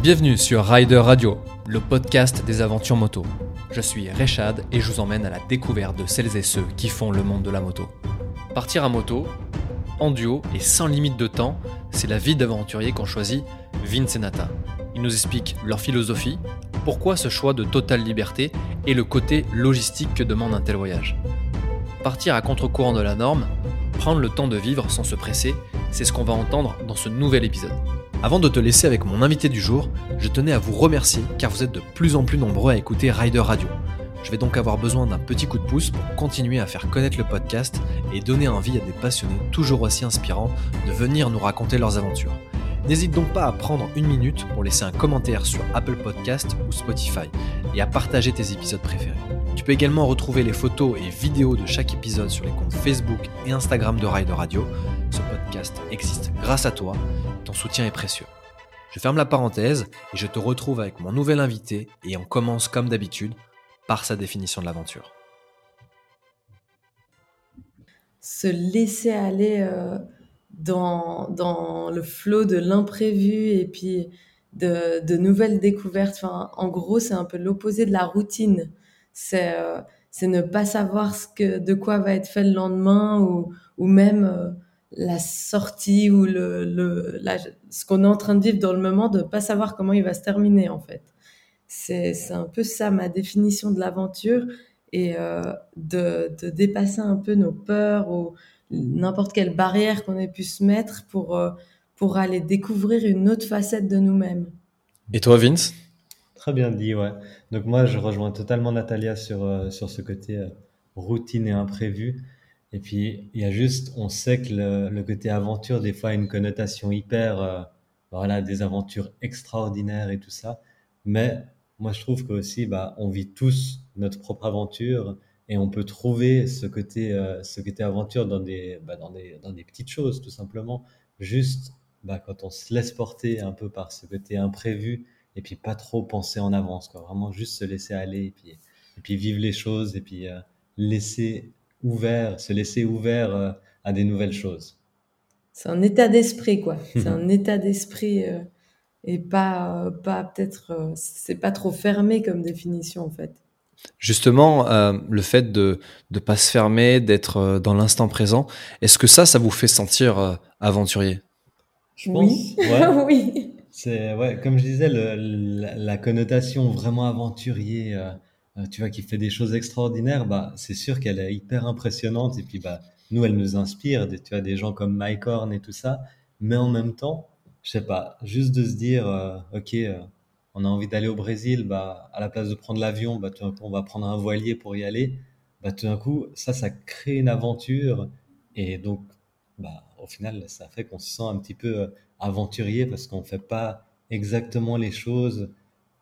Bienvenue sur Rider Radio, le podcast des aventures moto. Je suis Rechad et je vous emmène à la découverte de celles et ceux qui font le monde de la moto. Partir à moto, en duo et sans limite de temps, c'est la vie d'aventurier qu'ont choisi Vince et Nata. Ils nous expliquent leur philosophie, pourquoi ce choix de totale liberté et le côté logistique que demande un tel voyage. Partir à contre-courant de la norme, prendre le temps de vivre sans se presser, c'est ce qu'on va entendre dans ce nouvel épisode. Avant de te laisser avec mon invité du jour, je tenais à vous remercier car vous êtes de plus en plus nombreux à écouter Rider Radio. Je vais donc avoir besoin d'un petit coup de pouce pour continuer à faire connaître le podcast et donner envie à des passionnés toujours aussi inspirants de venir nous raconter leurs aventures. N'hésite donc pas à prendre une minute pour laisser un commentaire sur Apple Podcast ou Spotify et à partager tes épisodes préférés. Tu peux également retrouver les photos et vidéos de chaque épisode sur les comptes Facebook et Instagram de Rider Radio. Ce podcast existe grâce à toi, ton soutien est précieux. Je ferme la parenthèse et je te retrouve avec mon nouvel invité et on commence comme d'habitude par sa définition de l'aventure. Se laisser aller euh, dans, dans le flot de l'imprévu et puis de, de nouvelles découvertes. En gros, c'est un peu l'opposé de la routine. C'est euh, ne pas savoir de quoi va être fait le lendemain ou, ou même euh, la sortie ou le, le la, ce qu'on est en train de vivre dans le moment, de pas savoir comment il va se terminer en fait. C'est c'est un peu ça ma définition de l'aventure et euh, de, de dépasser un peu nos peurs ou n'importe quelle barrière qu'on ait pu se mettre pour, euh, pour aller découvrir une autre facette de nous-mêmes. Et toi, Vince? Très bien dit, ouais. Donc moi, je rejoins totalement Natalia sur, euh, sur ce côté euh, routine et imprévu. Et puis, il y a juste, on sait que le, le côté aventure, des fois, a une connotation hyper, euh, voilà, des aventures extraordinaires et tout ça. Mais moi, je trouve qu'aussi, bah, on vit tous notre propre aventure et on peut trouver ce côté, euh, ce côté aventure dans des, bah, dans des, dans des petites choses, tout simplement. Juste, bah, quand on se laisse porter un peu par ce côté imprévu et puis pas trop penser en avance, quoi. Vraiment juste se laisser aller et puis, et puis vivre les choses et puis euh, laisser ouvert, se laisser ouvert euh, à des nouvelles choses. C'est un état d'esprit, quoi. C'est un état d'esprit euh, et pas, euh, pas peut-être, euh, c'est pas trop fermé comme définition, en fait. Justement, euh, le fait de ne pas se fermer, d'être euh, dans l'instant présent, est-ce que ça, ça vous fait sentir euh, aventurier? Je Oui. pense, ouais. oui. C'est ouais, comme je disais, le, la, la connotation vraiment aventurier, tu vois, qui fait des choses extraordinaires, bah, c'est sûr qu'elle est hyper impressionnante. Et puis, bah, nous, elle nous inspire, tu vois, des gens comme Mike Horn et tout ça. Mais en même temps, je sais pas, juste de se dire, euh, ok, euh, on a envie d'aller au Brésil, bah, à la place de prendre l'avion, bah, tout d'un coup, on va prendre un voilier pour y aller. Bah, tout d'un coup, ça, ça crée une aventure. Et donc, bah, au final, ça fait qu'on se sent un petit peu euh, aventurier parce qu'on fait pas exactement les choses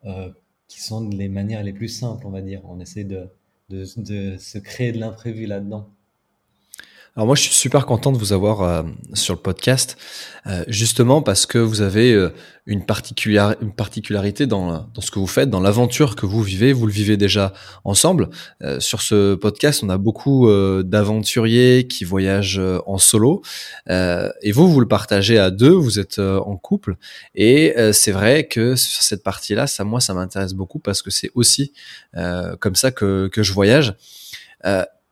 euh, qui sont les manières les plus simples, on va dire. On essaie de, de, de se créer de l'imprévu là-dedans. Alors moi, je suis super content de vous avoir euh, sur le podcast, euh, justement parce que vous avez euh, une, une particularité dans, dans ce que vous faites, dans l'aventure que vous vivez. Vous le vivez déjà ensemble. Euh, sur ce podcast, on a beaucoup euh, d'aventuriers qui voyagent euh, en solo, et vous, vous le partagez à deux. Vous êtes en couple, et c'est vrai que sur cette partie-là, ça, moi, ça m'intéresse beaucoup parce que c'est aussi comme ça que, que je voyage.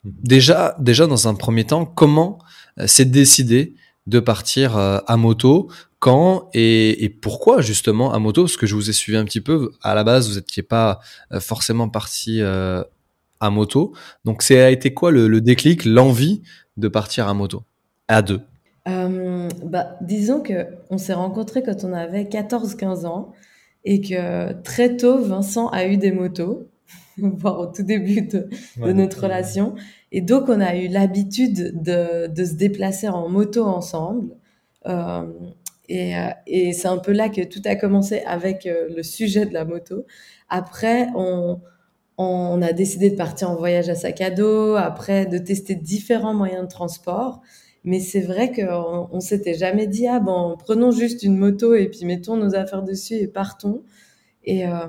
Euh, Déjà, déjà dans un premier temps, comment euh, c'est décidé de partir euh, à moto Quand et, pourquoi justement à moto? Parce que je vous ai suivi un petit peu. À la base, vous n'étiez pas euh, forcément parti euh, à moto. Donc, c'est a été quoi le, déclic, l'envie de partir à moto? À deux Euh, bah, disons que on s'est rencontrés quand on avait 14-15 ans et que très tôt, Vincent a eu des motos, voire au tout début de, notre ouais. relation. Et donc, on a eu l'habitude de, de se déplacer en moto ensemble. Euh, et euh, et c'est un peu là que tout a commencé avec euh, le sujet de la moto. Après, on, on a décidé de partir en voyage à sac à dos, après de tester différents moyens de transport. Mais c'est vrai qu'on on s'était jamais dit, ah bon, prenons juste une moto et puis mettons nos affaires dessus et partons. Et, euh,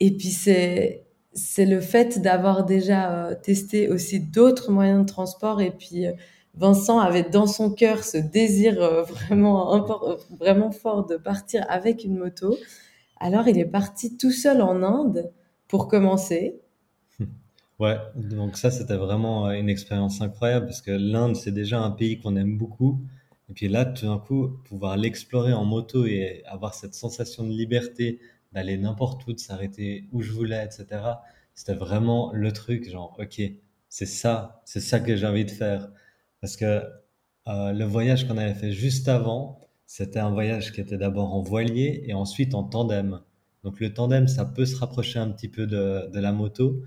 et puis c'est, c'est le fait d'avoir déjà euh, testé aussi d'autres moyens de transport. Et puis euh, Vincent avait dans son cœur ce désir euh, vraiment, vraiment fort de partir avec une moto. Alors il est parti tout seul en Inde pour commencer. Ouais, donc ça c'était vraiment une expérience incroyable parce que l'Inde c'est déjà un pays qu'on aime beaucoup. Et puis là, tout d'un coup, pouvoir l'explorer en moto et avoir cette sensation de liberté d'aller n'importe où, de s'arrêter où je voulais, etc. C'était vraiment le truc, genre, ok, c'est ça, c'est ça que j'ai envie de faire. Parce que euh, le voyage qu'on avait fait juste avant, c'était un voyage qui était d'abord en voilier et ensuite en tandem. Donc le tandem, ça peut se rapprocher un petit peu de, de la moto.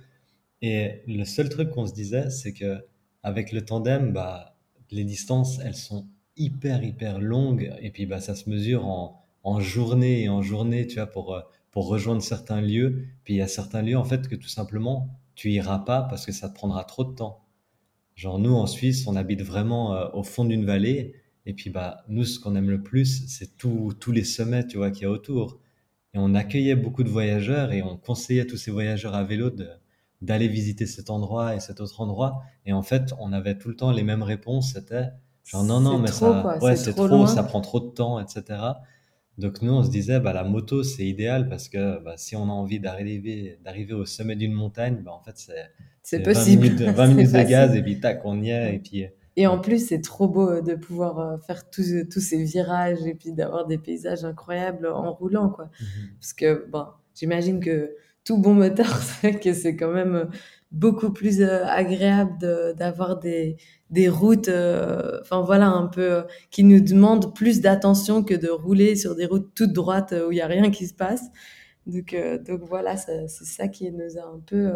Et le seul truc qu'on se disait, c'est que avec le tandem, bah, les distances, elles sont hyper, hyper longues. Et puis, bah, ça se mesure en, en journée et en journée, tu vois, pour, euh, pour rejoindre certains lieux. Puis il y a certains lieux, en fait, que tout simplement, tu iras pas parce que ça te prendra trop de temps. Genre, nous, en Suisse, on habite vraiment euh, au fond d'une vallée. Et puis, bah, nous, ce qu'on aime le plus, c'est tous les sommets, tu vois, qu'il y a autour. Et on accueillait beaucoup de voyageurs et on conseillait à tous ces voyageurs à vélo de, d'aller visiter cet endroit et cet autre endroit. Et en fait, on avait tout le temps les mêmes réponses. C'était genre, non, non, mais ça, ouais, c'est trop, ça prend trop de temps, etc. Donc nous, on se disait, bah, la moto, c'est idéal parce que bah, si on a envie d'arriver, d'arriver au sommet d'une montagne, bah, en fait, c'est, c'est possible. 20 minutes, 20 minutes de gaz et puis tac, on y est. Et puis, et en plus, c'est trop beau de pouvoir euh, faire tous, tous ces virages et puis d'avoir des paysages incroyables en roulant, quoi. Mhm. Parce que, bon, j'imagine que tout bon moteur c'est que c'est quand même beaucoup plus euh, agréable d'avoir des, des routes, euh, enfin voilà, un peu, qui nous demandent plus d'attention que de rouler sur des routes toutes droites où il n'y a rien qui se passe. Donc, donc voilà, c'est ça qui nous a un peu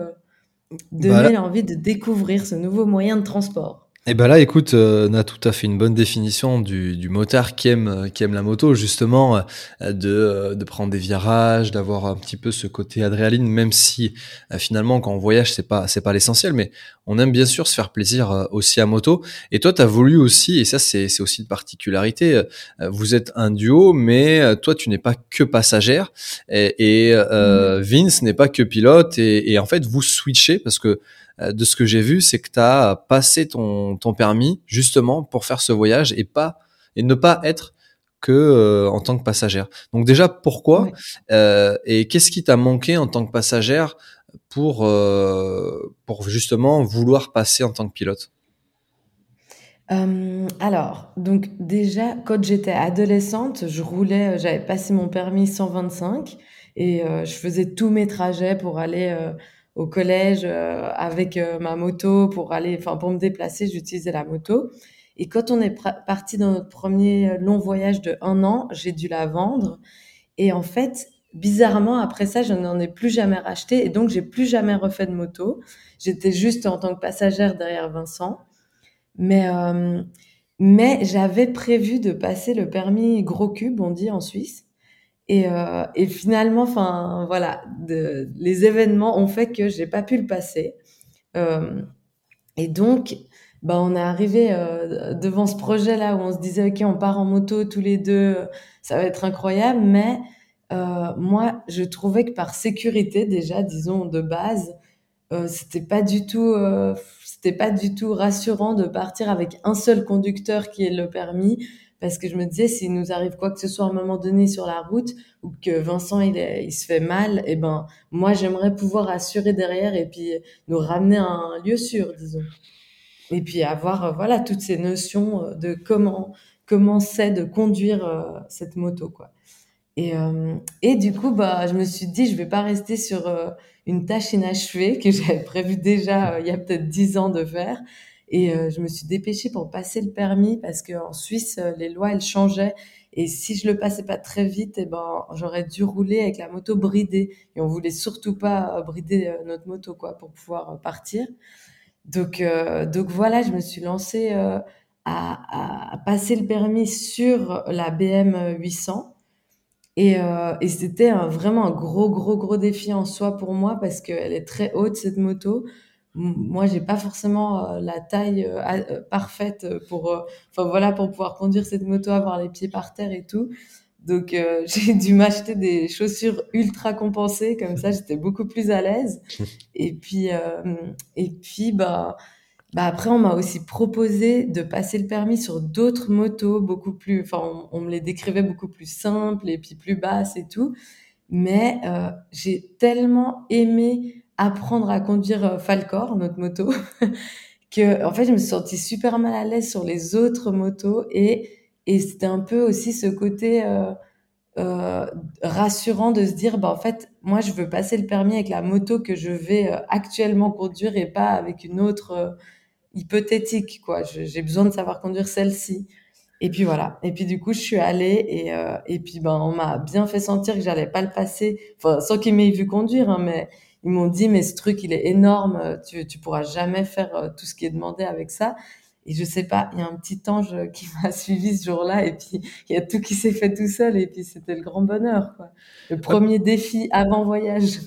donné l'envie de découvrir ce nouveau moyen de transport. Et eh ben là, écoute, euh, on a tout à fait une bonne définition du, du motard qui aime, qui aime la moto, justement, euh, de, euh, de prendre des virages, d'avoir un petit peu ce côté adrénaline, même si finalement, quand on voyage, c'est pas, c'est pas l'essentiel, mais on aime bien sûr se faire plaisir aussi à moto. Et toi, tu as voulu aussi, et ça, c'est, c'est aussi une particularité, vous êtes un duo, mais toi, tu n'es pas que passagère, et, et mmh. Vince n'est pas que pilote, et, et en fait, vous switchez parce que euh, de ce que j'ai vu, c'est que tu as passé ton, ton permis justement pour faire ce voyage et pas et ne pas être que euh, en tant que passagère. Donc déjà pourquoi euh, et qu'est-ce qui t'a manqué en tant que passagère pour pour justement vouloir passer en tant que pilote? Alors, donc déjà, quand j'étais adolescente, je roulais, j'avais passé mon permis 125 et je faisais tous mes trajets pour aller au collège euh, avec euh, ma moto pour aller, enfin pour me déplacer, j'utilisais la moto. Et quand on est parti dans notre premier long voyage de un an, j'ai dû la vendre. Et en fait, bizarrement, après ça, je n'en ai plus jamais racheté. Et donc, j'ai plus jamais refait de moto. J'étais juste en tant que passagère derrière Vincent. Mais, euh, mais j'avais prévu de passer le permis gros cube, on dit en Suisse. Et, euh, et finalement, enfin voilà, les événements ont fait que j'ai pas pu le passer. Euh, et donc, bah, on est arrivé euh, devant ce projet-là où on se disait, OK, on part en moto tous les deux, ça va être incroyable. Mais moi, je trouvais que par sécurité, déjà, disons, de base, c'était pas du tout, c'était pas du tout rassurant de partir avec un seul conducteur qui est le permis parce que je me disais s'il nous arrive quoi que ce soit à un moment donné sur la route ou que Vincent il, se fait mal, et eh ben moi j'aimerais pouvoir assurer derrière et puis nous ramener à un lieu sûr, disons. Et puis avoir euh, voilà toutes ces notions euh, de comment comment c'est de conduire euh, cette moto quoi. Et, et du coup bah je me suis dit je vais pas rester sur une tâche inachevée que j'avais prévu déjà il y a peut-être dix ans de faire et euh, je me suis dépêchée pour passer le permis parce qu'en Suisse, euh, les lois, elles changeaient. Et si je le passais pas très vite, eh ben, j'aurais dû rouler avec la moto bridée. Et on voulait surtout pas euh, brider notre moto, quoi, pour pouvoir partir. Donc, donc voilà, je me suis lancée à, à, passer le permis sur la BM 800. Et, et c'était vraiment un gros, gros, gros défi en soi pour moi parce qu'elle est très haute, cette moto moi j'ai pas forcément euh, la taille euh, euh, parfaite pour enfin voilà pour pouvoir conduire cette moto avoir les pieds par terre et tout. Donc j'ai dû m'acheter des chaussures ultra compensées. Comme ça j'étais beaucoup plus à l'aise. Et puis et puis bah bah après on m'a aussi proposé de passer le permis sur d'autres motos beaucoup plus enfin on, on, me les décrivait beaucoup plus simples et puis plus basses et tout. Mais euh, j'ai tellement aimé apprendre à conduire euh, Falcor, notre moto, que en fait, je me suis sentie super mal à l'aise sur les autres motos et, et c'était un peu aussi ce côté euh, euh, rassurant de se dire, bah, en fait, moi, je veux passer le permis avec la moto que je vais euh, actuellement conduire et pas avec une autre euh, hypothétique, quoi. J'ai besoin de savoir conduire celle-ci. Et puis voilà. Et puis du coup, je suis allée et, euh, et puis ben, on m'a bien fait sentir que j'allais pas le passer, enfin, sans qu'ils m'aient vu conduire, hein, mais ils m'ont dit, mais ce truc, il est énorme, tu, tu pourras jamais faire euh, tout ce qui est demandé avec ça. Et je sais pas, il y a un petit ange qui m'a suivi ce jour-là, et puis il y a tout qui s'est fait tout seul, et puis c'était le grand bonheur, quoi. Le premier défi avant voyage.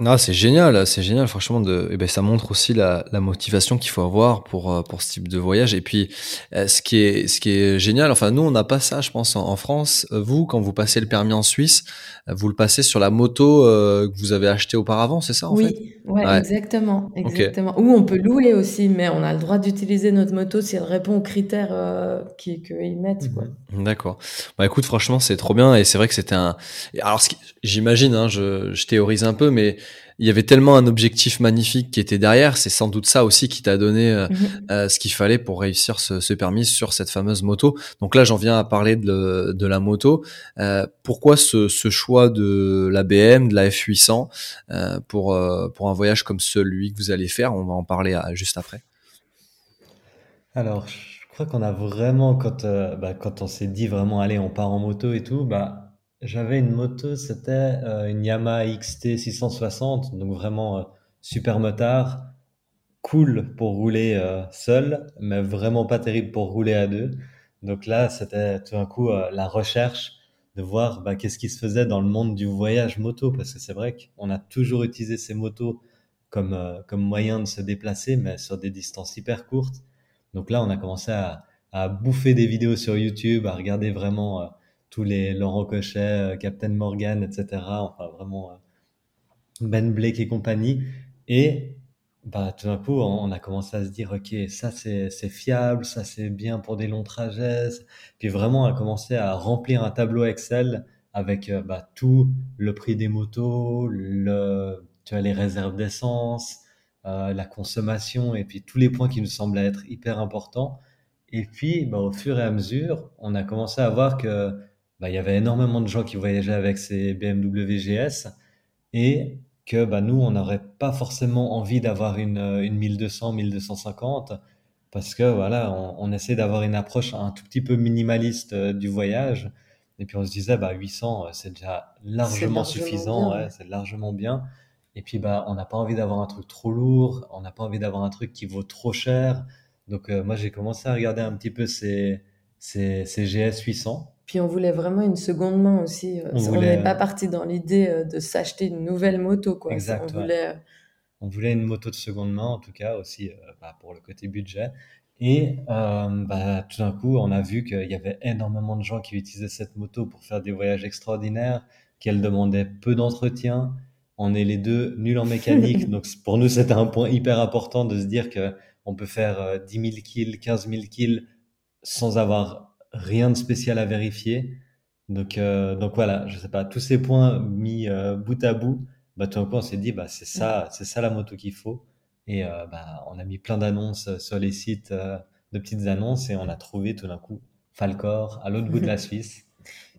Non, c'est génial, c'est génial, franchement. De, eh ben, ça montre aussi la, la motivation qu'il faut avoir pour euh, pour ce type de voyage. Et puis, euh, ce qui est ce qui est génial, enfin nous on n'a pas ça, je pense, en, en, France. Vous, quand vous passez le permis en Suisse, vous le passez sur la moto euh, que vous avez achetée auparavant, c'est ça en oui, fait? ouais, ouais, exactement, exactement. Okay. Ou on peut louer aussi, mais on a le droit d'utiliser notre moto si elle répond aux critères euh, qu'ils mettent. Quoi. D'accord. Bah écoute, franchement, c'est trop bien et c'est vrai que c'était un. Alors, j'imagine, hein, je, je théorise un peu, mais il y avait tellement un objectif magnifique qui était derrière. C'est sans doute ça aussi qui t'a donné euh, -hmm. euh, ce qu'il fallait pour réussir ce, ce, permis sur cette fameuse moto. Donc là, j'en viens à parler de, de la moto. Euh, pourquoi ce, ce, choix de la BM, de la F800 euh, pour pour un voyage comme celui que vous allez faire? On va en parler à, juste après. Alors, je crois qu'on a vraiment quand bah, quand on s'est dit vraiment allez, on part en moto et tout, bah j'avais une moto, c'était euh, une Yamaha XT 660, donc vraiment euh, super motard, cool pour rouler euh, seul, mais vraiment pas terrible pour rouler à deux. Donc là, c'était tout d'un coup la recherche de voir bah, qu'est-ce qui se faisait dans le monde du voyage moto, parce que c'est vrai qu'on a toujours utilisé ces motos comme, comme moyen de se déplacer, mais sur des distances hyper courtes. Donc là, on a commencé à, bouffer des vidéos sur YouTube, à regarder vraiment tous les Laurent Cochet, euh, Captain Morgan, etc. Enfin, vraiment euh, Ben Blake et compagnie. Et bah, tout d'un coup, on, a commencé à se dire, OK, ça c'est fiable, ça c'est bien pour des longs trajets. Puis vraiment, on a commencé à remplir un tableau Excel avec euh, bah, tout le prix des motos, le, tu as les réserves d'essence, la consommation et puis tous les points qui nous semblaient être hyper importants. Et puis, bah, au fur et à mesure, on a commencé à voir que bah, il y avait énormément de gens qui voyageaient avec ces BMW GS et que bah, nous, on n'aurait pas forcément envie d'avoir une, une 1200, 1250 parce que voilà, on, on essaie d'avoir une approche un tout petit peu minimaliste euh, du voyage. Et puis on se disait, bah 800, c'est déjà largement, largement suffisant, ouais, c'est largement bien. Et puis bah on n'a pas envie d'avoir un truc trop lourd, on n'a pas envie d'avoir un truc qui vaut trop cher. Donc euh, moi j'ai commencé à regarder un petit peu ces, ces, ces GS 800 puis on voulait vraiment une seconde main aussi. Euh, on n'est pas parti dans l'idée euh, de s'acheter une nouvelle moto. Quoi. Exact, on, ouais. voulait... Euh, on voulait une moto de seconde main, en tout cas, aussi bah, pour le côté budget. Et euh, bah, tout d'un coup, on a vu qu'il y avait énormément de gens qui utilisaient cette moto pour faire des voyages extraordinaires, qu'elle demandait peu d'entretien. On est les deux nuls en mécanique, donc pour nous, c'était un point hyper important de se dire que on peut faire 10 000 kills, 15 000 kills sans avoir rien de spécial à vérifier. Donc, euh, donc voilà, je sais pas, tous ces points mis euh, bout à bout, bah, tout d'un coup, on s'est dit, bah, c'est ça, c'est ça la moto qu'il faut. Et euh, bah, on a mis plein d'annonces sur les sites, de petites annonces, et on a trouvé tout d'un coup Falcor à l'autre bout de la Suisse.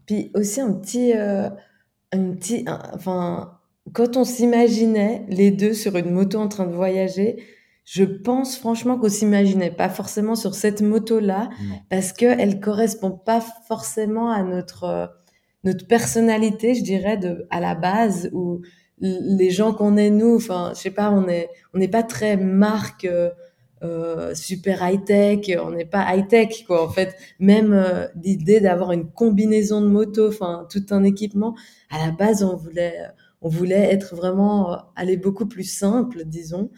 Puis aussi un petit, un petit, un, enfin, quand on s'imaginait les deux sur une moto en train de voyager, je pense franchement qu'on s'imaginait pas forcément sur cette moto-là parce que elle correspond pas forcément à notre euh, notre personnalité, je dirais, de à la base ou les gens qu'on est nous. Enfin, je sais pas, on est on n'est pas très marque. Euh, euh, super high tech, on n'est pas high tech quoi. En fait, même euh, l'idée d'avoir une combinaison de moto, enfin tout un équipement, à la base on voulait on voulait être vraiment aller beaucoup plus simple, disons.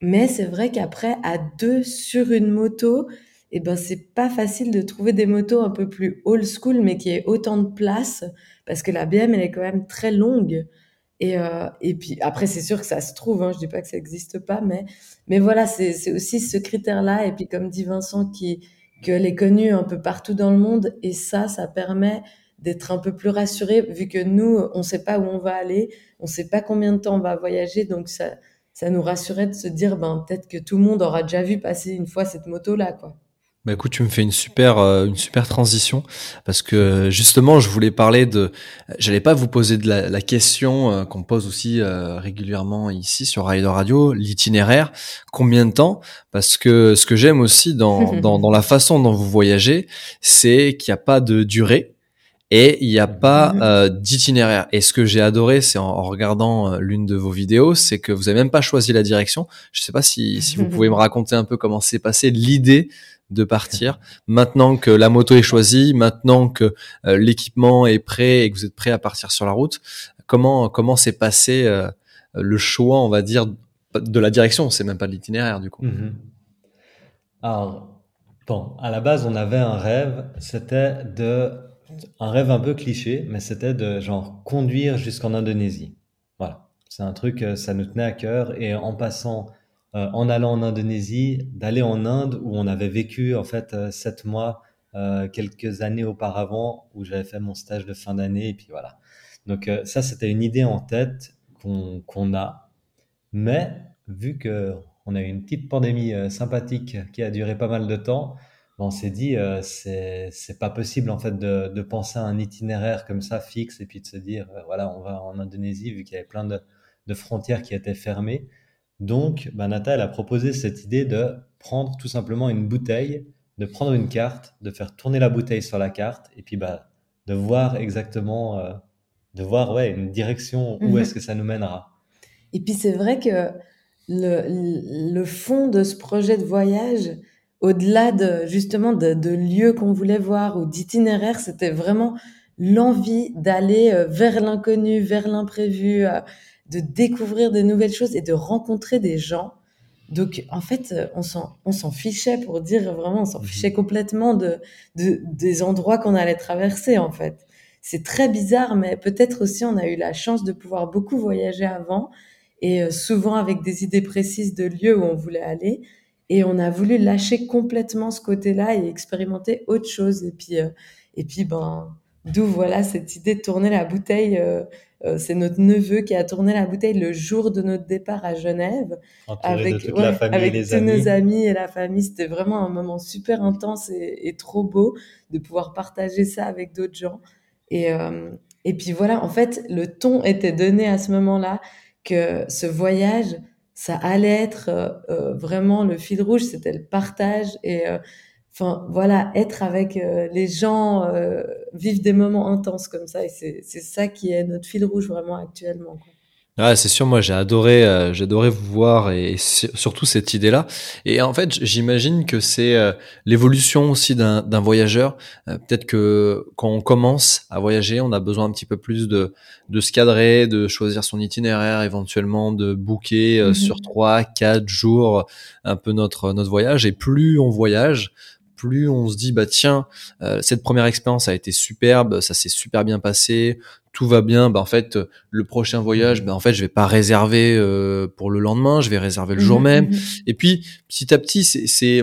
Mais c'est vrai qu'après, à deux sur une moto, eh ben, c'est pas facile de trouver des motos un peu plus old school, mais qui aient autant de place, parce que la BM, elle est quand même très longue. Et, euh, et puis après, c'est sûr que ça se trouve, hein, je dis pas que ça existe pas, mais, mais voilà, c'est aussi ce critère-là. Et puis, comme dit Vincent, qui, qu'elle est connue un peu partout dans le monde, et ça, ça permet d'être un peu plus rassuré vu que nous, on sait pas où on va aller, on sait pas combien de temps on va voyager, donc ça, ça nous rassurait de se dire, ben, peut-être que tout le monde aura déjà vu passer une fois cette moto-là, quoi. Bah écoute, tu me fais une super euh, une super transition parce que justement, je voulais parler de. J'allais pas vous poser de la, la question euh, qu'on pose aussi euh, régulièrement ici sur Rider Radio, l'itinéraire. Combien de temps? Parce que ce que j'aime aussi dans, dans, dans la façon dont vous voyagez, c'est qu'il n'y a pas de durée et il n'y a pas mhm. d'itinéraire. Et ce que j'ai adoré, c'est en, regardant l'une de vos vidéos, c'est que vous avez même pas choisi la direction. Je sais pas si, si vous pouvez me raconter un peu comment s'est passé l'idée de partir. Maintenant que la moto est choisie, maintenant que euh, l'équipement est prêt et que vous êtes prêt à partir sur la route, comment comment s'est passé euh, le choix, on va dire, de la direction? C'est même pas de l'itinéraire du coup. Mhm. Alors, bon, à la base, on avait un rêve, c'était de un rêve un peu cliché, mais c'était de genre conduire jusqu'en Indonésie. Voilà, c'est un truc, euh, ça nous tenait à cœur et en passant euh, en allant en Indonésie, d'aller en Inde où on avait vécu en fait euh, sept mois quelques années auparavant où j'avais fait mon stage de fin d'année et puis voilà. Donc ça c'était une idée en tête qu'on a, mais vu que on a eu une petite pandémie sympathique qui a duré pas mal de temps, on s'est dit c'est c'est pas possible en fait de, de penser à un itinéraire comme ça fixe et puis de se dire voilà on va en Indonésie vu qu'il y avait plein de, de frontières qui étaient fermées. Donc, bah, Nata, elle a proposé cette idée de prendre tout simplement une bouteille, de prendre une carte, de faire tourner la bouteille sur la carte, et puis bah, de voir exactement, euh, de voir ouais, une direction où mhm. est-ce que ça nous mènera. Et puis c'est vrai que le, le, fond de ce projet de voyage, au-delà de justement de, de lieux qu'on voulait voir ou d'itinéraires, c'était vraiment l'envie d'aller euh, vers l'inconnu, vers l'imprévu. Euh, de découvrir de nouvelles choses et de rencontrer des gens. Donc, en fait, euh, on s'en, on s'en fichait pour dire vraiment, on s'en mhm. fichait complètement de, de des endroits qu'on allait traverser, en fait. C'est très bizarre, mais peut-être aussi on a eu la chance de pouvoir beaucoup voyager avant et souvent avec des idées précises de lieux où on voulait aller. Et on a voulu lâcher complètement ce côté-là et expérimenter autre chose. Et puis, euh, et puis, ben, d'où voilà cette idée de tourner la bouteille euh, c'est notre neveu qui a tourné la bouteille le jour de notre départ à Genève. avec, avec tous amis. nos amis et la famille. C'était vraiment un moment super intense et, trop beau de pouvoir partager ça avec d'autres gens. Et, euh, et puis voilà, en fait, le ton était donné à ce moment-là que ce voyage, ça allait être euh, vraiment le fil rouge, c'était le partage et enfin voilà, être avec euh, les gens, euh, vivre des moments intenses comme ça, et c'est ça qui est notre fil rouge vraiment actuellement. Quoi. Ouais, c'est sûr, moi j'ai adoré, euh, j'ai adoré vous voir et, surtout cette idée-là. Et en fait, j'imagine que c'est l'évolution aussi d'un voyageur. Peut-être que quand on commence à voyager, on a besoin un petit peu plus de, de se cadrer, de choisir son itinéraire, éventuellement de booker mm-hmm. sur trois, quatre jours un peu notre notre voyage. Et plus on voyage, plus on se dit bah tiens euh, cette première expérience a été superbe, ça s'est super bien passé, tout va bien, bah en fait le prochain voyage, bah en fait je vais pas réserver euh, pour le lendemain, je vais réserver le jour mmh même. Mmh Et puis petit à petit c'est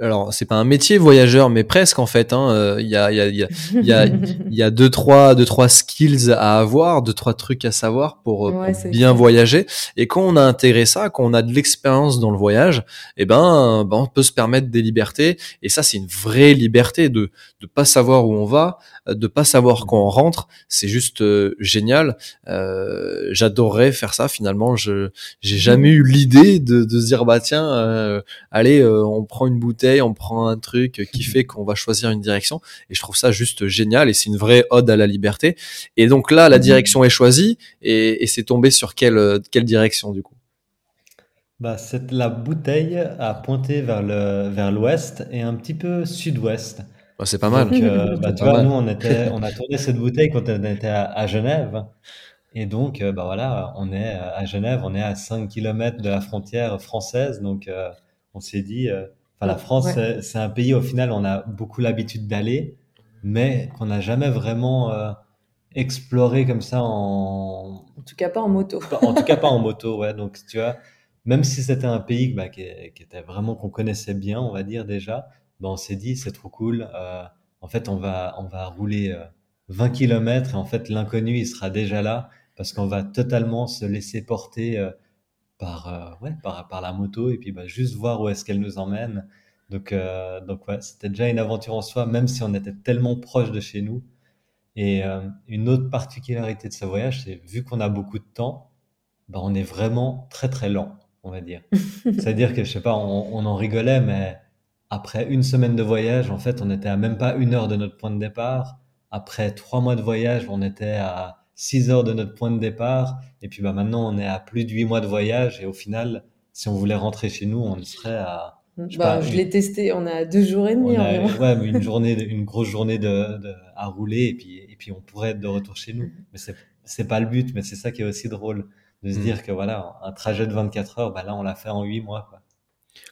alors c'est pas un métier voyageur mais presque en fait hein euh, il y a il y a il y a il y a il deux trois deux trois skills à avoir deux trois trucs à savoir pour, euh, bien voyager. Et quand on a intégré ça quand on a de l'expérience dans le voyage et eh ben, ben on peut se permettre des libertés. Et ça c'est une vraie liberté de de pas savoir où on va de pas savoir quand on rentre. C'est juste génial. Euh, j'adorerais faire ça finalement. Je j'ai jamais eu l'idée de de se dire bah tiens allez on prend une bouteille bouteille, on prend un truc qui fait qu'on va choisir une direction. Et je trouve ça juste génial et c'est une vraie ode à la liberté. Et donc là, la mhm. direction est choisie et, c'est tombé sur quelle, quelle direction du coup? Bah, cette, la bouteille a pointé vers le vers l'ouest et un petit peu sud-ouest. Bah, c'est pas mal. Euh, bah, tu vois, nous on était, on a tourné cette bouteille quand on était à, Genève. Et donc, euh, bah voilà, on est à Genève, on est à 5 km de la frontière française. Donc, euh, on s'est dit, la France, c'est un pays au final, on a beaucoup l'habitude d'aller, mais qu'on n'a jamais vraiment euh, exploré comme ça en. En tout cas, pas en moto. en tout cas, pas en moto, ouais. Donc, tu vois, même si c'était un pays bah, qui, était vraiment qu'on connaissait bien, on va dire déjà, bah, on s'est dit c'est trop cool. Euh, en fait, on va on va rouler 20 km et en fait l'inconnu il sera déjà là parce qu'on va totalement se laisser porter euh, par, euh, ouais, par, par la moto et puis bah, juste voir où est-ce qu'elle nous emmène. Donc, euh, donc ouais, c'était déjà une aventure en soi, même si on était tellement proche de chez nous. Et une autre particularité de ce voyage, c'est vu qu'on a beaucoup de temps, bah, on est vraiment très très lent, on va dire. C'est-à-dire que je sais pas, on, on en rigolait, mais après une semaine de voyage, en fait, on était à même pas une heure de notre point de départ. Après trois mois de voyage, on était à 6 heures de notre point de départ. Et puis bah, maintenant, on est à plus de 8 mois de voyage. Et au final, si on voulait rentrer chez nous, on serait à... Je, bah, je l'ai testé, on a deux jours et demi environ. Ouais, mais une journée, une grosse journée de, de, à rouler et puis, et puis on pourrait être de retour chez nous. Mais c'est, c'est pas le but, mais c'est ça qui est aussi drôle de se mm. dire que voilà, un trajet de 24 heures, bah là, on l'a fait en 8 mois. Quoi.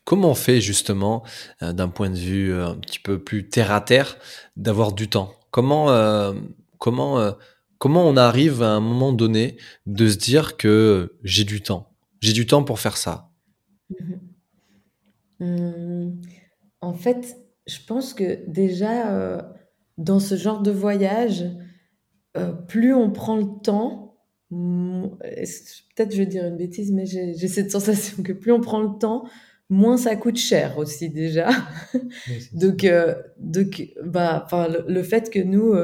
Comment on fait justement, euh, d'un point de vue euh, un petit peu plus terre à terre, d'avoir du temps? Comment, euh, comment comment on arrive à un moment donné de se dire que j'ai du temps, j'ai du temps pour faire ça? Mmh mmh, En fait, je pense que déjà, euh, dans ce genre de voyage, euh, plus on prend le temps, peut-être je vais dire une bêtise, mais j'ai cette sensation que plus on prend le temps, moins ça coûte cher aussi déjà. donc, euh, donc bah, le, le, fait que nous,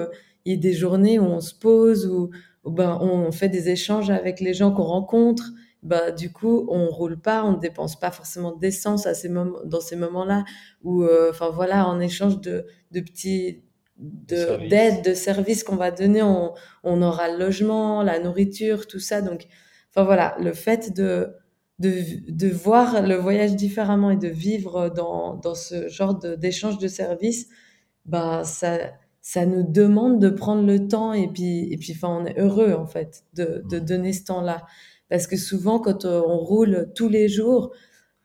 il y a des journées où on se pose, où, ben, on fait des échanges avec les gens qu'on rencontre. Bah, du coup, on roule pas, on ne dépense pas forcément d'essence à ces moments, dans ces moments-là, ou euh, enfin voilà, en échange de, de petits d'aide, de, services qu'on va donner, on, on, aura le logement, la nourriture, tout ça. Donc, enfin voilà, le fait de, de, de voir le voyage différemment et de vivre dans, dans ce genre d'échange de, services, bah ça, ça nous demande de prendre le temps et puis et puis enfin on est heureux en fait de, de donner ce temps-là. Parce que souvent quand euh, on roule tous les jours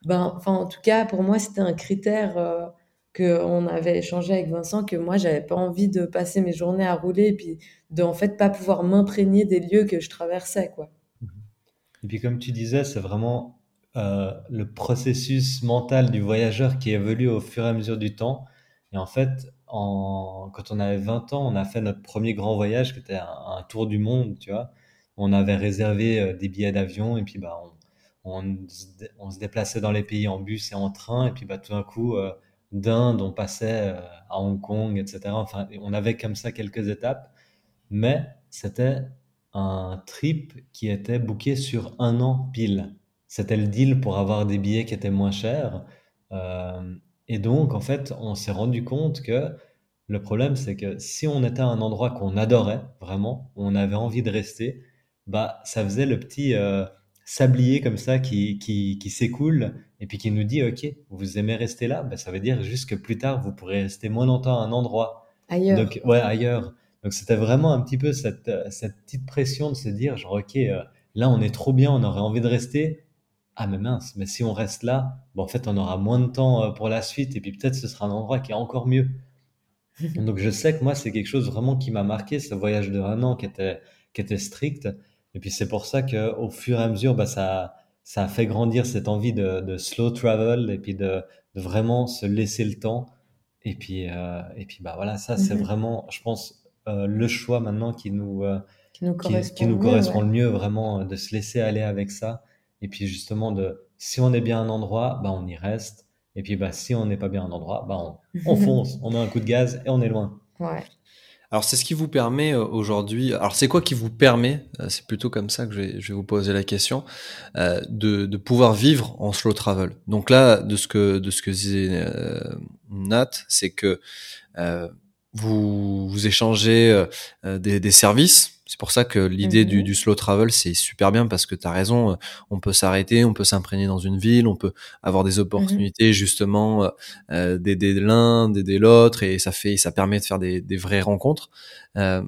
ben enfin en tout cas pour moi c'était un critère euh, que on avait échangé avec Vincent que moi j'avais pas envie de passer mes journées à rouler et puis de en fait pas pouvoir m'imprégner des lieux que je traversais quoi. Et puis comme tu disais c'est vraiment euh, le processus mental du voyageur qui évolue au fur et à mesure du temps. Et en fait quand on avait 20 ans, on a fait notre premier grand voyage qui était un, tour du monde, tu vois. On avait réservé euh, des billets d'avion et puis bah on, on, se déplaçait dans les pays en bus et en train et puis bah tout d'un coup euh, d'Inde on passait euh, à Hong Kong, etc. Enfin, on avait comme ça quelques étapes, mais c'était un trip qui était booké sur un an pile. C'était le deal pour avoir des billets qui étaient moins chers. Et donc, en fait, on s'est rendu compte que le problème, c'est que si on était à un endroit qu'on adorait vraiment, où on avait envie de rester, bah, ça faisait le petit euh, sablier comme ça qui, qui, qui s'écoule et puis qui nous dit, OK, vous aimez rester là, bah, ça veut dire juste que plus tard, vous pourrez rester moins longtemps à un endroit. Ailleurs. Donc, ouais, ailleurs. Donc, c'était vraiment un petit peu cette, cette petite pression de se dire, genre, OK, euh, là, on est trop bien, on aurait envie de rester ah mais mince, mais si on reste là, bon, en fait on aura moins de temps euh, pour la suite et puis peut-être ce sera un endroit qui est encore mieux. Donc je sais que moi c'est quelque chose vraiment qui m'a marqué, ce voyage de un an qui était, qui était strict. Et puis c'est pour ça que au fur et à mesure, bah, ça, ça a fait grandir cette envie de, de slow travel et puis de, de, vraiment se laisser le temps. Et puis, euh, et puis bah voilà, ça c'est mhm. vraiment, je pense, euh, le choix maintenant qui nous, qui nous correspond, qui, nous correspond le mieux, vraiment, de se laisser aller avec ça et puis justement, de, si on est bien à un endroit, bah, on y reste. Et puis bah, si on n'est pas bien à un endroit, bah, on, on fonce, on met un coup de gaz et on est loin. Ouais. Alors c'est ce qui vous permet euh, aujourd'hui. Alors c'est quoi qui vous permet euh, C'est plutôt comme ça que je vais, je vais vous poser la question euh, de, de, pouvoir vivre en slow travel. Donc là, de ce que de ce que disait euh, Nat, c'est que euh, vous vous échangez des, des services c'est pour ça que l'idée du, mhm. du, slow travel, c'est super bien parce que tu as raison, euh, on peut s'arrêter, on peut s'imprégner dans une ville, on peut avoir des opportunités mhm. justement euh, euh, d'aider l'un, d'aider l'autre et ça fait ça permet de faire des, des vraies rencontres. Euh,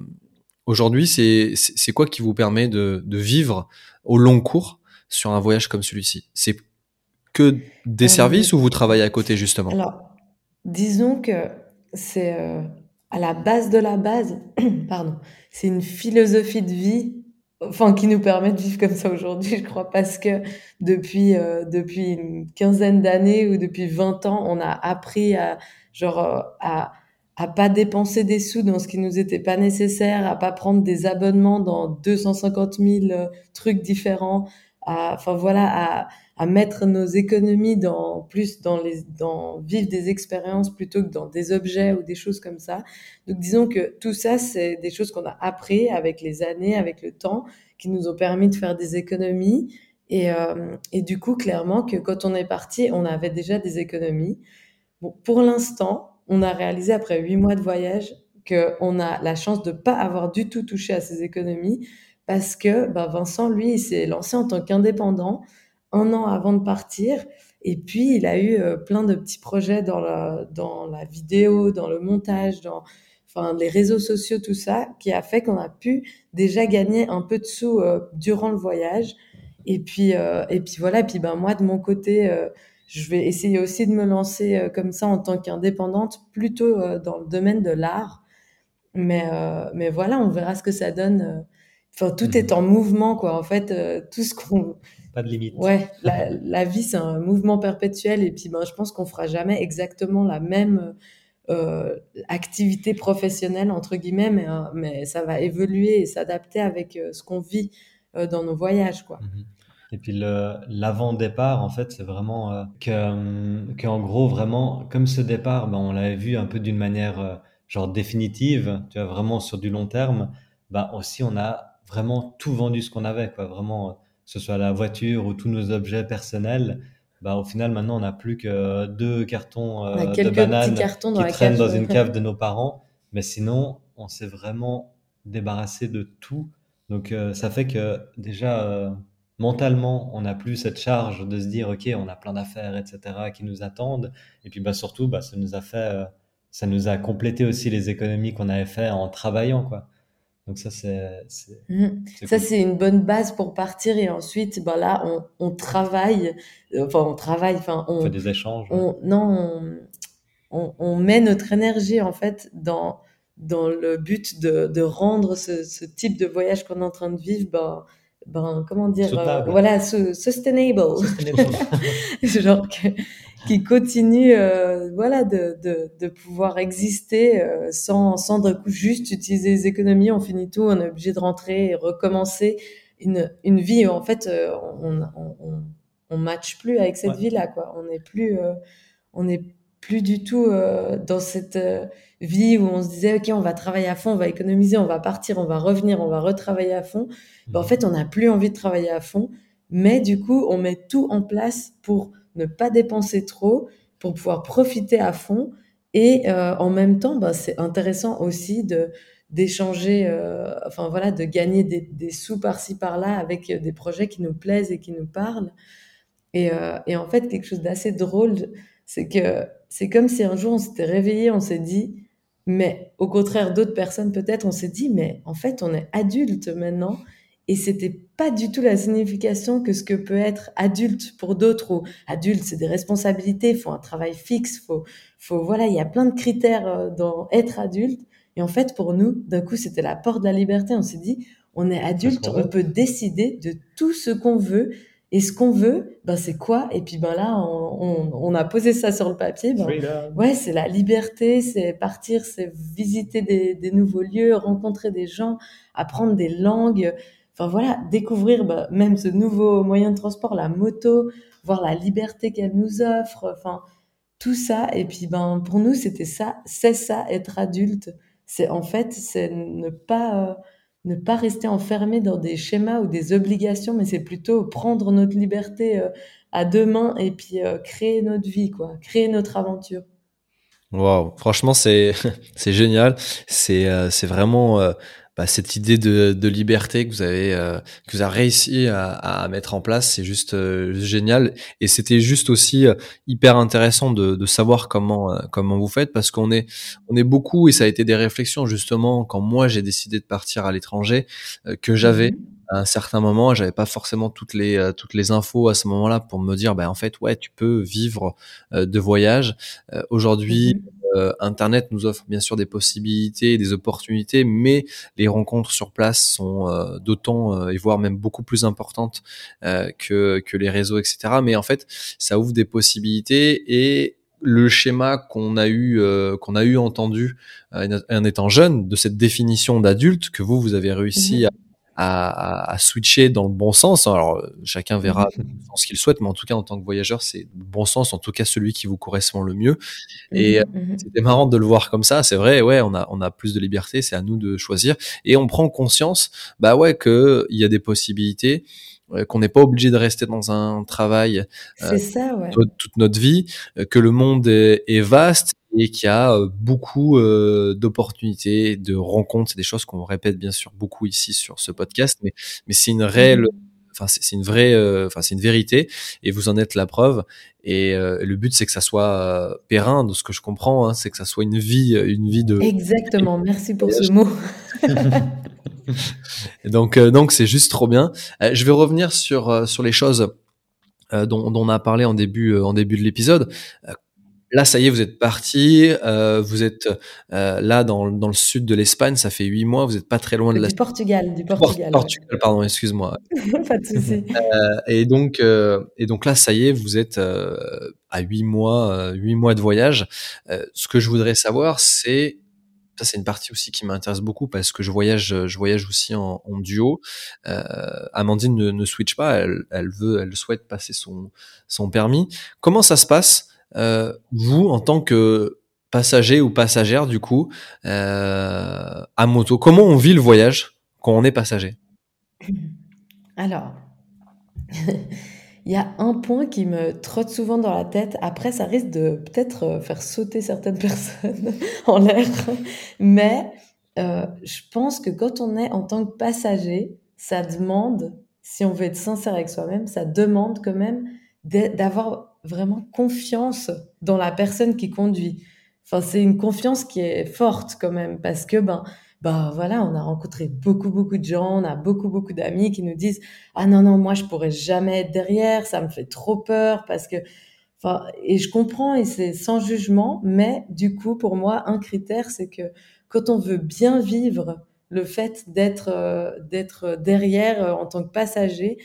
Aujourd'hui, c'est quoi qui vous permet de, de vivre au long cours sur un voyage comme celui-ci? C'est que des services ou vous travaillez à côté justement? Alors, disons que c'est à la base de la base, pardon, c'est une philosophie de vie, enfin qui nous permet de vivre comme ça aujourd'hui, je crois, parce que depuis euh, depuis une quinzaine d'années ou depuis 20 ans, on a appris à genre euh, à à pas dépenser des sous dans ce qui nous était pas nécessaire, à pas prendre des abonnements dans 250 000 euh, trucs différents, à, enfin voilà, à, à mettre nos économies dans plus dans les dans vivre des expériences plutôt que dans des objets ou des choses comme ça. Donc disons que tout ça c'est des choses qu'on a appris avec les années, avec le temps, qui nous ont permis de faire des économies. Et, euh, et du coup, clairement que quand on est parti, on avait déjà des économies. Bon, pour l'instant, on a réalisé après huit mois de voyage qu'on a la chance de pas avoir du tout touché à ses économies parce que bah, Vincent, lui, il s'est lancé en tant qu'indépendant un an avant de partir. Et puis, il a eu euh, plein de petits projets dans la, dans la vidéo, dans le montage, dans enfin, les réseaux sociaux, tout ça, qui a fait qu'on a pu déjà gagner un peu de sous euh, durant le voyage. Et puis, euh, et puis voilà. Et puis, ben, moi, de mon côté, je vais essayer aussi de me lancer comme ça en tant qu'indépendante, plutôt dans le domaine de l'art. Mais, mais voilà, on verra ce que ça donne. Enfin, tout est mhm. en mouvement, quoi. En fait, tout ce qu'on. Pas de limite. Ouais, la, la vie, c'est un mouvement perpétuel. Et puis, ben, je pense qu'on fera jamais exactement la même euh, activité professionnelle, entre guillemets, mais, mais ça va évoluer et s'adapter avec ce qu'on vit dans nos voyages, quoi. Mhm. Et puis l'avant-départ, en fait, c'est vraiment euh, que, que, en gros, vraiment, comme ce départ, ben, on l'avait vu un peu d'une manière euh, genre définitive, tu vois, vraiment sur du long terme, ben aussi, on a vraiment tout vendu ce qu'on avait, quoi. Vraiment, euh, ce soit la voiture ou tous nos objets personnels. Ben, au final, maintenant, on n'a plus que deux cartons euh, de bananes cartons qui traînent dans une cave de nos parents. Mais sinon, on s'est vraiment débarrassé de tout. Donc, euh, ça fait que déjà mentalement, on n'a plus cette charge de se dire, OK, on a plein d'affaires, etc., qui nous attendent. Et puis, bah, surtout, bah, ça nous a fait, euh, ça nous a complété aussi les économies qu'on avait fait en travaillant, quoi. Donc ça, c'est... Mmh. Ça, c'est une bonne base pour partir. Et ensuite, bah, là, on, travaille. Enfin, on travaille. Enfin, on, fait des échanges. non, on, met notre énergie, en fait, dans, dans le but de, rendre ce, type de voyage qu'on est en train de vivre, bah, ben, comment dire, euh, voilà, sustainable, genre qui continue, euh, voilà, de, de, de, pouvoir exister euh, sans, sans d'un coup juste utiliser les économies, on finit tout, on est obligé de rentrer et recommencer une, une vie. En fait, on, on, on, on match plus avec cette vie-là, quoi. On n'est plus, on est plus du tout euh, dans cette euh, vie où on se disait ok on va travailler à fond, on va économiser, on va partir, on va revenir, on va retravailler à fond. Ben, en mhm. fait on n'a plus envie de travailler à fond, mais du coup on met tout en place pour ne pas dépenser trop, pour pouvoir profiter à fond et euh, en même temps ben, c'est intéressant aussi de d'échanger, enfin voilà, de gagner des, des sous par-ci par-là avec des projets qui nous plaisent et qui nous parlent. Et, et en fait quelque chose d'assez drôle c'est que c'est comme si un jour on s'était réveillé, on s'est dit, mais au contraire d'autres personnes peut-être, on s'est dit, mais en fait on est adulte maintenant. Et c'était pas du tout la signification que ce que peut être adulte pour d'autres ou adulte c'est des responsabilités, il faut un travail fixe, faut faut voilà, il y a plein de critères euh, dans être adulte. Et en fait pour nous d'un coup c'était la porte de la liberté, on s'est dit on est adulte, on peut décider de tout ce qu'on veut et ce qu'on veut, ben c'est quoi? Et puis ben là, on, on, a posé ça sur le papier. Ben, ouais, c'est la liberté, c'est partir, c'est visiter des, des, nouveaux lieux, rencontrer des gens, apprendre des langues. Enfin voilà, découvrir ben, même ce nouveau moyen de transport, la moto, voir la liberté qu'elle nous offre. Enfin tout ça. Et puis ben pour nous, c'était ça, c'est ça être adulte. C'est en fait, c'est ne pas euh, ne pas rester enfermé dans des schémas ou des obligations, mais c'est plutôt prendre notre liberté euh, à deux mains et puis euh, créer notre vie, quoi, créer notre aventure. Waouh, franchement c'est génial, c'est euh, c'est vraiment bah, cette idée de, de, liberté que vous avez euh, que vous avez réussi à, à mettre en place, c'est juste euh, génial. Et c'était juste aussi euh, hyper intéressant de, de savoir comment comment vous faites parce qu'on est on est beaucoup et ça a été des réflexions justement quand moi j'ai décidé de partir à l'étranger que j'avais mmh à un certain moment, j'avais pas forcément toutes les toutes les infos à ce moment-là pour me dire, ben en fait, ouais, tu peux vivre de voyage. Aujourd'hui, mmh euh, Internet nous offre bien sûr des possibilités, des opportunités, mais les rencontres sur place sont euh, d'autant euh, et voire même beaucoup plus importantes que, que les réseaux, etc. Mais en fait, ça ouvre des possibilités et le schéma qu'on a eu euh, qu'on a eu entendu euh, en étant jeune de cette définition d'adulte que vous vous avez réussi Mhm. à, à, à switcher dans le bon sens. Alors chacun verra ce qu'il souhaite, mais en tout cas en tant que voyageur, c'est le bon sens, en tout cas celui qui vous correspond le mieux. Et Mhm, mhm. c'était marrant de le voir comme ça. C'est vrai, ouais, on a on a plus de liberté, c'est à nous de choisir et on prend conscience, bah ouais, que il y a des possibilités, euh, qu'on n'est pas obligé de rester dans un travail C'est ça, ouais. toute, toute notre vie, euh, que le monde est, est vaste et qu'il y a euh, beaucoup euh, d'opportunités, de rencontres. C'est des choses qu'on répète bien sûr beaucoup ici sur ce podcast, mais mais c'est une réelle, Mhm. enfin c'est une vraie, euh, enfin c'est une vérité et vous en êtes la preuve. Et euh, le but c'est que ça soit euh, périn, de ce que je comprends, hein, c'est que ça soit une vie, une vie de. Exactement, merci pour ce mot. Donc euh, donc c'est juste trop bien. Je vais revenir sur euh, sur les choses euh, dont, dont on a parlé en début euh, en début de l'épisode. Là, ça y est, vous êtes parti. euh, vous êtes euh, là dans, dans le sud de l'Espagne. Ça fait huit mois. Vous n'êtes pas très loin de la Du Portugal, du Por- Portugal. Portugal, pardon, excuse-moi. Pas de souci. Euh, et donc, euh, et donc là, ça y est, vous êtes euh, à huit mois, euh, huit mois de voyage. Euh, ce que je voudrais savoir, c'est ça, c'est une partie aussi qui m'intéresse beaucoup parce que je voyage, je voyage aussi en, en duo. Euh, Amandine ne, ne switch pas, elle, elle veut, elle souhaite passer son son permis. Comment ça se passe euh, vous en tant que passager ou passagère du coup euh, à moto Comment on vit le voyage quand on est passager? Alors, il y a un point qui me trotte souvent dans la tête. Après, ça risque de peut-être euh, faire sauter certaines personnes en l'air. Mais je pense que quand on est en tant que passager, ça demande, si on veut être sincère avec soi-même, ça demande quand même d'avoir vraiment confiance dans la personne qui conduit. Enfin, c'est une confiance qui est forte quand même parce que ben, ben voilà, on a rencontré beaucoup beaucoup de gens, on a beaucoup beaucoup d'amis qui nous disent ah non non moi je pourrais jamais être derrière, ça me fait trop peur parce que enfin et je comprends et c'est sans jugement, mais du coup pour moi un critère c'est que quand on veut bien vivre le fait d'être euh, d'être derrière euh, en tant que passager,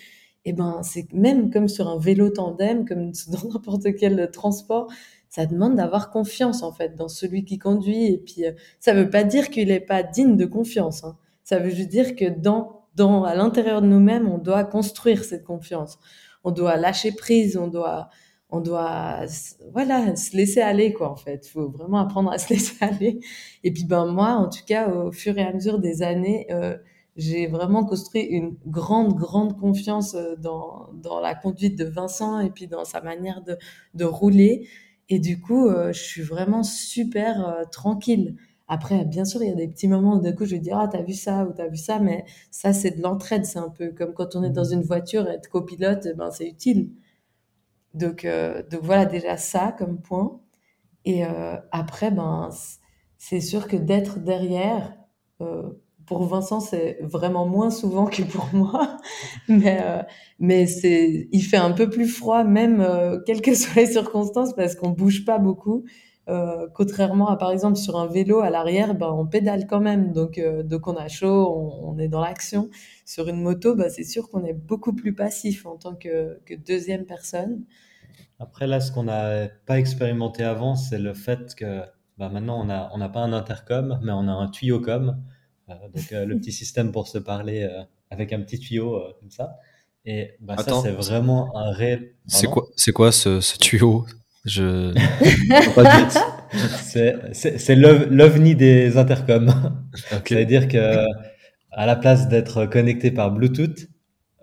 et ben c'est même comme sur un vélo tandem, comme dans n'importe quel transport, ça demande d'avoir confiance en fait dans celui qui conduit. Et puis euh, ça veut pas dire qu'il est pas digne de confiance. Hein. Ça veut juste dire que dans dans à l'intérieur de nous-mêmes, on doit construire cette confiance. On doit lâcher prise, on doit on doit voilà se laisser aller quoi en fait. Faut vraiment apprendre à se laisser aller. Et puis ben moi en tout cas au fur et à mesure des années. Euh, j'ai vraiment construit une grande, grande confiance euh, dans, dans la conduite de Vincent et puis dans sa manière de, de rouler. Et du coup, euh, je suis vraiment super euh, tranquille. Après, bien sûr, il y a des petits moments où d'un coup, je vais dire, ah, t'as vu ça ou t'as vu ça, mais ça, c'est de l'entraide. C'est un peu comme quand on est dans une voiture être copilote, eh ben, c'est utile. Donc, euh, donc voilà déjà ça comme point. Et après, ben, c'est sûr que d'être derrière, pour Vincent, c'est vraiment moins souvent que pour moi. Mais, euh, mais c'est, il fait un peu plus froid, même euh, quelles que soient les circonstances, parce qu'on bouge pas beaucoup. Euh, contrairement à, par exemple, sur un vélo à l'arrière, ben, on pédale quand même. Donc, euh, donc on a chaud, on, est dans l'action. Sur une moto, ben, c'est sûr qu'on est beaucoup plus passif en tant que, deuxième personne. Après, là, ce qu'on n'a pas expérimenté avant, c'est le fait que bah, maintenant, on n'a on n'a pas un intercom, mais on a un tuyau com. Donc, euh, le petit système pour se parler euh, avec un petit tuyau euh, comme ça. Et bah, ça, c'est vraiment un réel. C'est quoi, c'est quoi ce, ce tuyau? Je C'est c'est- c'est l'ov- l'ovni des intercoms. Ok. Ça veut dire que à la place d'être connecté par Bluetooth,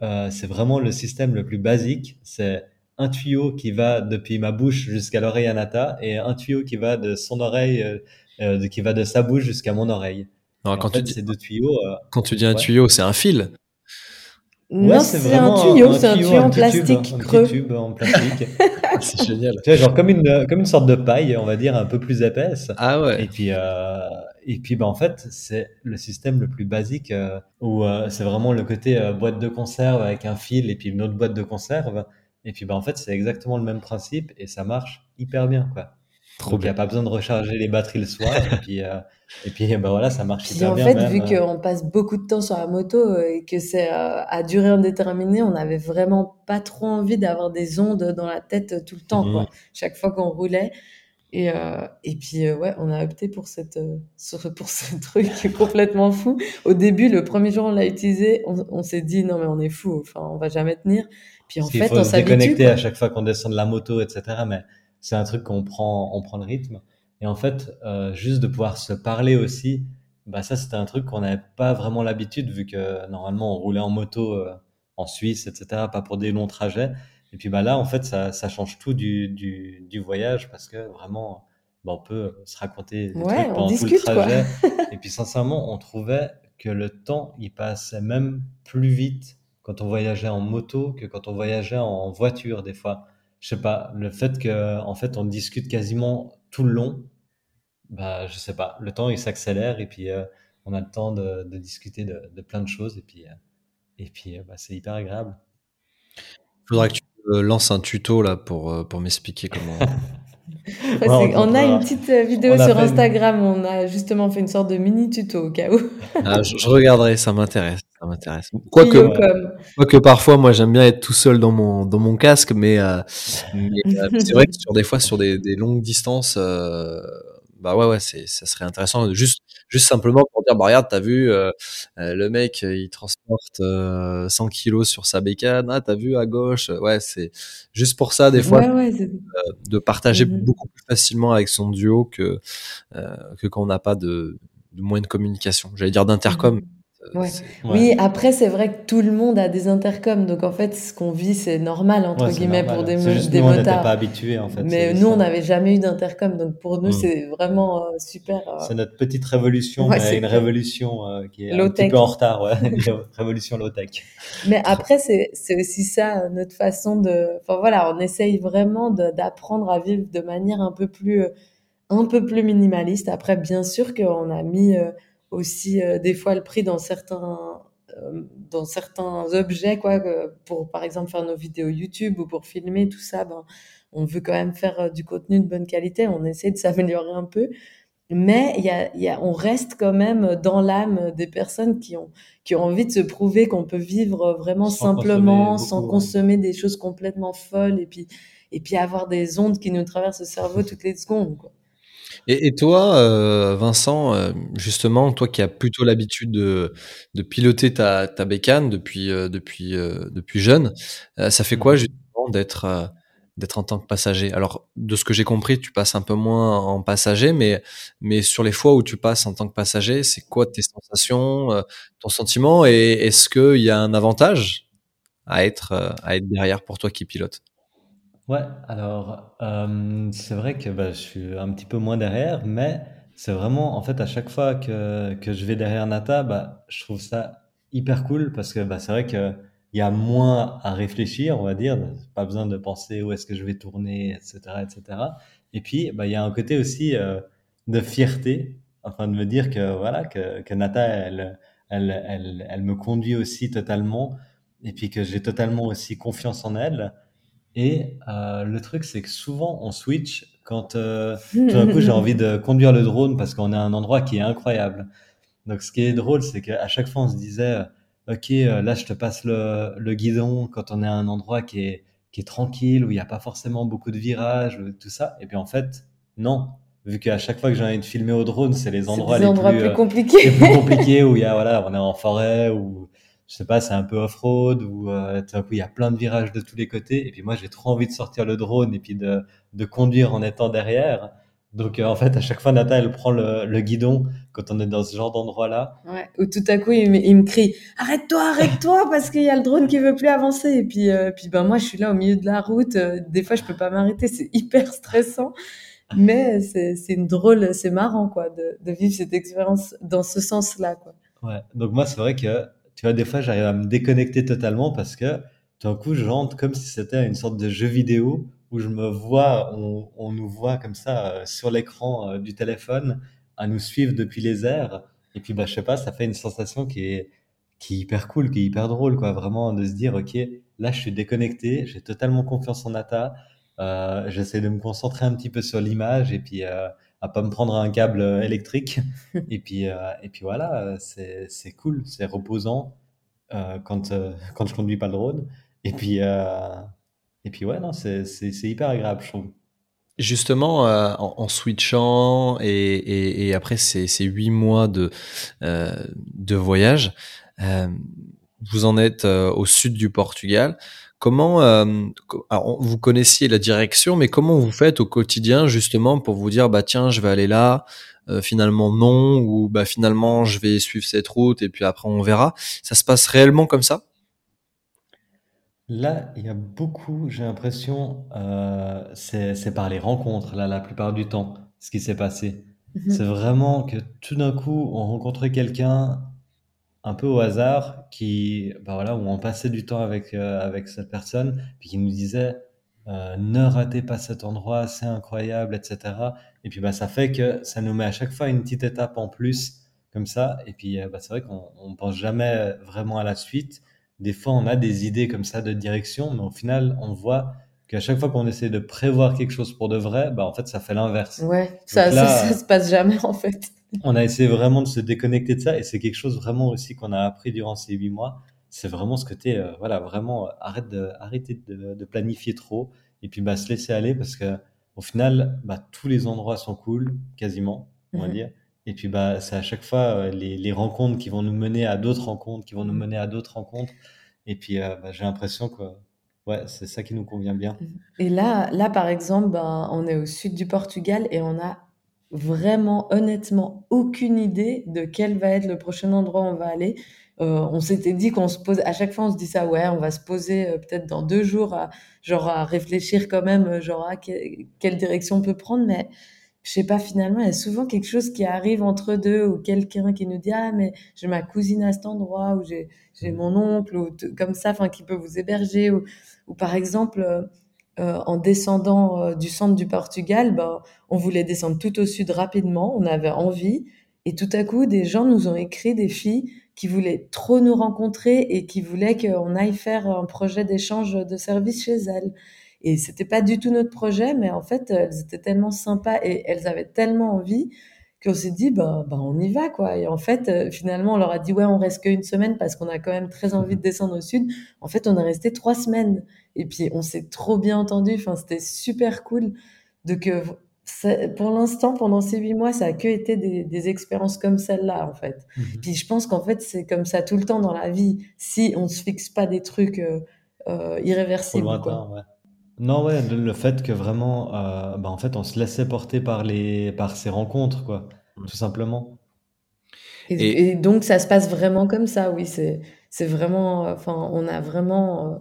euh, c'est vraiment le système le plus basique. C'est un tuyau qui va depuis ma bouche jusqu'à l'oreille à Nata et un tuyau qui va de son oreille, euh, qui va de sa bouche jusqu'à mon oreille. Non, Et quand en fait, tu dis ces deux tuyaux, euh, quand tu dis un Ouais. tuyau, c'est un fil. non, c'est un tuyau, c'est un tuyau en plastique un petit creux. tube en plastique. c'est génial. tu vois, genre comme une, comme une sorte de paille, on va dire, un peu plus épaisse. Ah Et ouais. puis, euh, et puis bah, en fait, c'est le système le plus basique euh, où euh, c'est vraiment le côté euh, boîte de conserve avec un fil et puis une autre boîte de conserve. Et puis bah, en fait, c'est exactement le même principe et ça marche hyper bien. Quoi. Trop Donc il n'y a pas besoin de recharger les batteries le soir. et puis, euh, et puis bah, voilà, ça marche Puis hyper en bien. fait, même, vu euh, qu'on passe beaucoup de temps sur la moto euh, et que c'est euh, à durée indéterminée, on n'avait vraiment pas trop envie d'avoir des ondes dans la tête euh, tout le temps, quoi. Chaque fois qu'on roulait. Et, euh, et puis, euh, ouais, on a opté pour, cette, euh, pour ce truc complètement fou. Au début, le premier jour, on l'a utilisé, on, on s'est dit, non, mais on est fou, enfin, on va jamais tenir. Puis en fait, faut on se s'habitue. déconnecter à chaque fois qu'on descend de la moto, etc. Mais c'est un truc qu'on prend, on prend le rythme. Et en fait, euh, juste de pouvoir se parler aussi, bah ça, c'était un truc qu'on n'avait pas vraiment l'habitude, vu que normalement, on roulait en moto euh, en Suisse, etc., pas pour des longs trajets. Et puis bah là, en fait, ça, ça change tout du, du, du voyage, parce que vraiment, bah, on peut se raconter des Ouais, trucs pendant tout le discute, trajet. Et puis sincèrement, on trouvait que le temps, il passait même plus vite quand on voyageait en moto que quand on voyageait en voiture des fois. Je sais pas, le fait que en fait on discute quasiment tout le long, bah je sais pas, le temps il s'accélère et puis euh, on a le temps de, de discuter de, de plein de choses et puis euh, et puis euh, bah, c'est hyper agréable. Faudra que tu lances un tuto là pour, pour m'expliquer comment. Ouais, Ouais, c'est- on on a une petite euh, vidéo sur une- Instagram, on a justement fait une sorte de mini tuto au cas où. Ah, je, je regarderai, ça m'intéresse. Ça m'intéresse. Quoique, comme. quoique parfois, moi, j'aime bien être tout seul dans mon, dans mon casque, mais, euh, mais, euh, c'est vrai que sur des fois, sur des, des longues distances, euh, bah ouais, ouais, ça serait intéressant. Juste, juste simplement pour dire, bah regarde, t'as vu, euh, euh, le mec, euh, il transporte euh, 100 kilos sur sa bécane. Ah, t'as vu à gauche. Ouais, c'est juste pour ça, des fois, Ouais, ouais, c'est- de partager Mhm. beaucoup plus facilement avec son duo que, que quand on n'a pas de, de moyens de communication. J'allais dire d'intercom. Ouais. Oui, après, c'est vrai que tout le monde a des intercoms, donc en fait, ce qu'on vit, c'est normal, entre Ouais, guillemets, normal. pour des, C'est mo- juste des nous on n'était motards. pas habitués en fait. Mais nous, on n'avait jamais eu d'intercom, donc pour nous, Mm. c'est vraiment euh, super. euh, C'est notre petite révolution, mais une révolution euh, qui est un Low-tech. petit peu en retard, révolution low tech. Mais après, c'est aussi ça, notre façon de... Enfin voilà, on essaye vraiment d'apprendre à vivre de manière un peu plus, un peu plus minimaliste. Après, bien sûr qu'on a mis aussi euh, des fois le prix dans certains, euh, dans certains objets, quoi, pour par exemple faire nos vidéos YouTube ou pour filmer tout ça, ben, on veut quand même faire euh, du contenu de bonne qualité. On essaie de s'améliorer un peu. Mais il y a, y a, on reste quand même dans l'âme des personnes qui ont, qui ont envie de se prouver qu'on peut vivre vraiment Sans simplement, consommer sans beaucoup, ouais. consommer des choses complètement folles et puis, et puis avoir des ondes qui nous traversent le cerveau toutes les secondes. Quoi. Et, et toi, euh, Vincent, euh, justement, toi qui as plutôt l'habitude de, de piloter ta, ta bécane depuis, euh, depuis, euh, depuis jeune, euh, ça fait quoi Mhm. justement d'être euh, d'être en tant que passager? Alors, de ce que j'ai compris, tu passes un peu moins en passager, mais, mais sur les fois où tu passes en tant que passager, c'est quoi tes sensations, euh, ton sentiment, et est-ce qu'il y a un avantage à être, à être derrière pour toi qui pilote? Ouais, alors euh, c'est vrai que bah, je suis un petit peu moins derrière, mais c'est vraiment en fait à chaque fois que, que je vais derrière Nata, bah, je trouve ça hyper cool parce que bah, c'est vrai que il y a moins à réfléchir, on va dire, pas besoin de penser où est-ce que je vais tourner, etc., etc. Et puis bah, il y a un côté aussi euh, de fierté, enfin de me dire que voilà que, que Nata elle, elle, elle, elle me conduit aussi totalement et puis que j'ai totalement aussi confiance en elle. Et euh, le truc, c'est que souvent on switch quand euh, tout d'un coup j'ai envie de conduire le drone parce qu'on est à un endroit qui est incroyable. Donc ce qui est drôle, c'est qu'à chaque fois on se disait, euh, ok, euh, là je te passe le, le guidon quand on est à un endroit qui est, qui est tranquille, où il n'y a pas forcément beaucoup de virages, ou tout ça. Et puis en fait, non. Vu qu'à chaque fois que j'ai envie de filmer au drone, c'est les endroits les endroits plus, plus euh, compliqués. les plus compliqués où il y a voilà on est en forêt ou je sais pas c'est un peu off-road ou euh, tout d'un coup il y a plein de virages de tous les côtés et puis moi j'ai trop envie de sortir le drone et puis de, de conduire en étant derrière donc euh, en fait à chaque fois Nata elle prend le, le guidon quand on est dans ce genre d'endroit là Ouais. Ou tout à coup, il, me- il me crie Arrête-toi, arrête-toi, parce qu'il y a le drone qui veut plus avancer. Et puis, euh, puis ben, moi, je suis là au milieu de la route. des fois, je peux pas m'arrêter. C'est hyper stressant. Mais c'est c'est une drôle, c'est marrant, quoi, de, de vivre cette expérience dans ce sens-là, quoi. ouais donc moi c'est vrai que des fois j'arrive à me déconnecter totalement parce que d'un coup je rentre comme si c'était une sorte de jeu vidéo où je me vois on, on nous voit comme ça euh, sur l'écran euh, du téléphone à nous suivre depuis les airs. Et puis bah je sais pas ça fait une sensation qui est qui hyper cool qui est hyper drôle quoi. Vraiment de se dire ok là je suis déconnecté j'ai totalement confiance en Nata euh, j'essaie de me concentrer un petit peu sur l'image et puis à pas me prendre un câble euh, électrique. Et puis euh, et puis voilà c'est cool c'est reposant euh, quand quand je conduis pas le drone. Et puis et puis ouais non c'est hyper agréable je trouve. Justement, en, switchant et, après ces, huit mois de, de voyage, vous en êtes au sud du Portugal. Comment, vous connaissiez la direction, mais comment vous faites au quotidien justement pour vous dire, bah tiens, je vais aller là, finalement non, ou bah finalement je vais suivre cette route et puis après on verra. Ça se passe réellement comme ça? Là, il y a beaucoup, j'ai l'impression, euh, c'est par les rencontres, là, la plupart du temps, ce qui s'est passé. Mhm. C'est vraiment que tout d'un coup, on rencontrait quelqu'un un peu au hasard qui, bah voilà, où on passait du temps avec, euh, avec cette personne, puis qui nous disait euh, ne ratez pas cet endroit, c'est incroyable, etc. Et puis bah, ça fait que ça nous met à chaque fois une petite étape en plus, comme ça. Et puis bah, c'est vrai qu'on ne pense jamais vraiment à la suite des fois, on a des idées comme ça de direction, mais au final, on voit qu'à chaque fois qu'on essaie de prévoir quelque chose pour de vrai, bah, en fait, ça fait l'inverse. Ouais, ça, ça, se passe jamais, en fait. On a essayé vraiment de se déconnecter de ça, et c'est quelque chose vraiment aussi qu'on a appris durant ces huit mois. C'est vraiment ce côté, euh, voilà, vraiment, euh, arrête de, arrêter de, planifier trop, et puis bah, se laisser aller, parce que au final, bah, tous les endroits sont cool, quasiment, on va mhm. dire. Et puis, bah, c'est à chaque fois euh, les, les, rencontres qui vont nous mener à d'autres rencontres, qui vont nous mener à d'autres rencontres. Et puis, bah, j'ai l'impression que ouais, c'est ça qui nous convient bien. Et là, là par exemple, ben, on est au sud du Portugal et on a vraiment, honnêtement, aucune idée de quel va être le prochain endroit où on va aller. Euh, on s'était dit qu'on se pose, à chaque fois on se dit ça, ouais, on va se poser peut-être dans deux jours, à, genre à réfléchir quand même, genre à quelle direction on peut prendre, mais je sais pas, finalement, il y a souvent quelque chose qui arrive entre deux ou quelqu'un qui nous dit ah mais j'ai ma cousine à cet endroit ou j'ai j'ai mmh. mon oncle ou comme ça, enfin qui peut vous héberger ou, ou par exemple euh, en descendant euh, du centre du Portugal, ben on voulait descendre tout au sud rapidement, on avait envie et tout à coup des gens nous ont écrit des filles qui voulaient trop nous rencontrer et qui voulaient qu'on aille faire un projet d'échange de services chez elles. Et c'était pas du tout notre projet, mais en fait, elles étaient tellement sympas et elles avaient tellement envie qu'on s'est dit, bah, bah, on y va, quoi. Et en fait, euh, finalement, on leur a dit, ouais, on reste qu'une semaine parce qu'on a quand même très envie de descendre au sud. En fait, on est resté trois semaines. Et puis, on s'est trop bien entendu. Enfin, c'était super cool. Donc, pour l'instant, pendant ces huit mois, ça a que été des, expériences comme celle-là, en fait. Mhm. Puis, je pense qu'en fait, c'est comme ça tout le temps dans la vie. Si on se fixe pas des trucs euh, euh irréversibles, quoi. Ouais. Non, ouais, le, fait que vraiment, euh, bah, en fait, on se laissait porter par les, par ces rencontres, quoi, tout simplement. Et, donc, ça se passe vraiment comme ça, oui. C'est, c'est vraiment, enfin, on a vraiment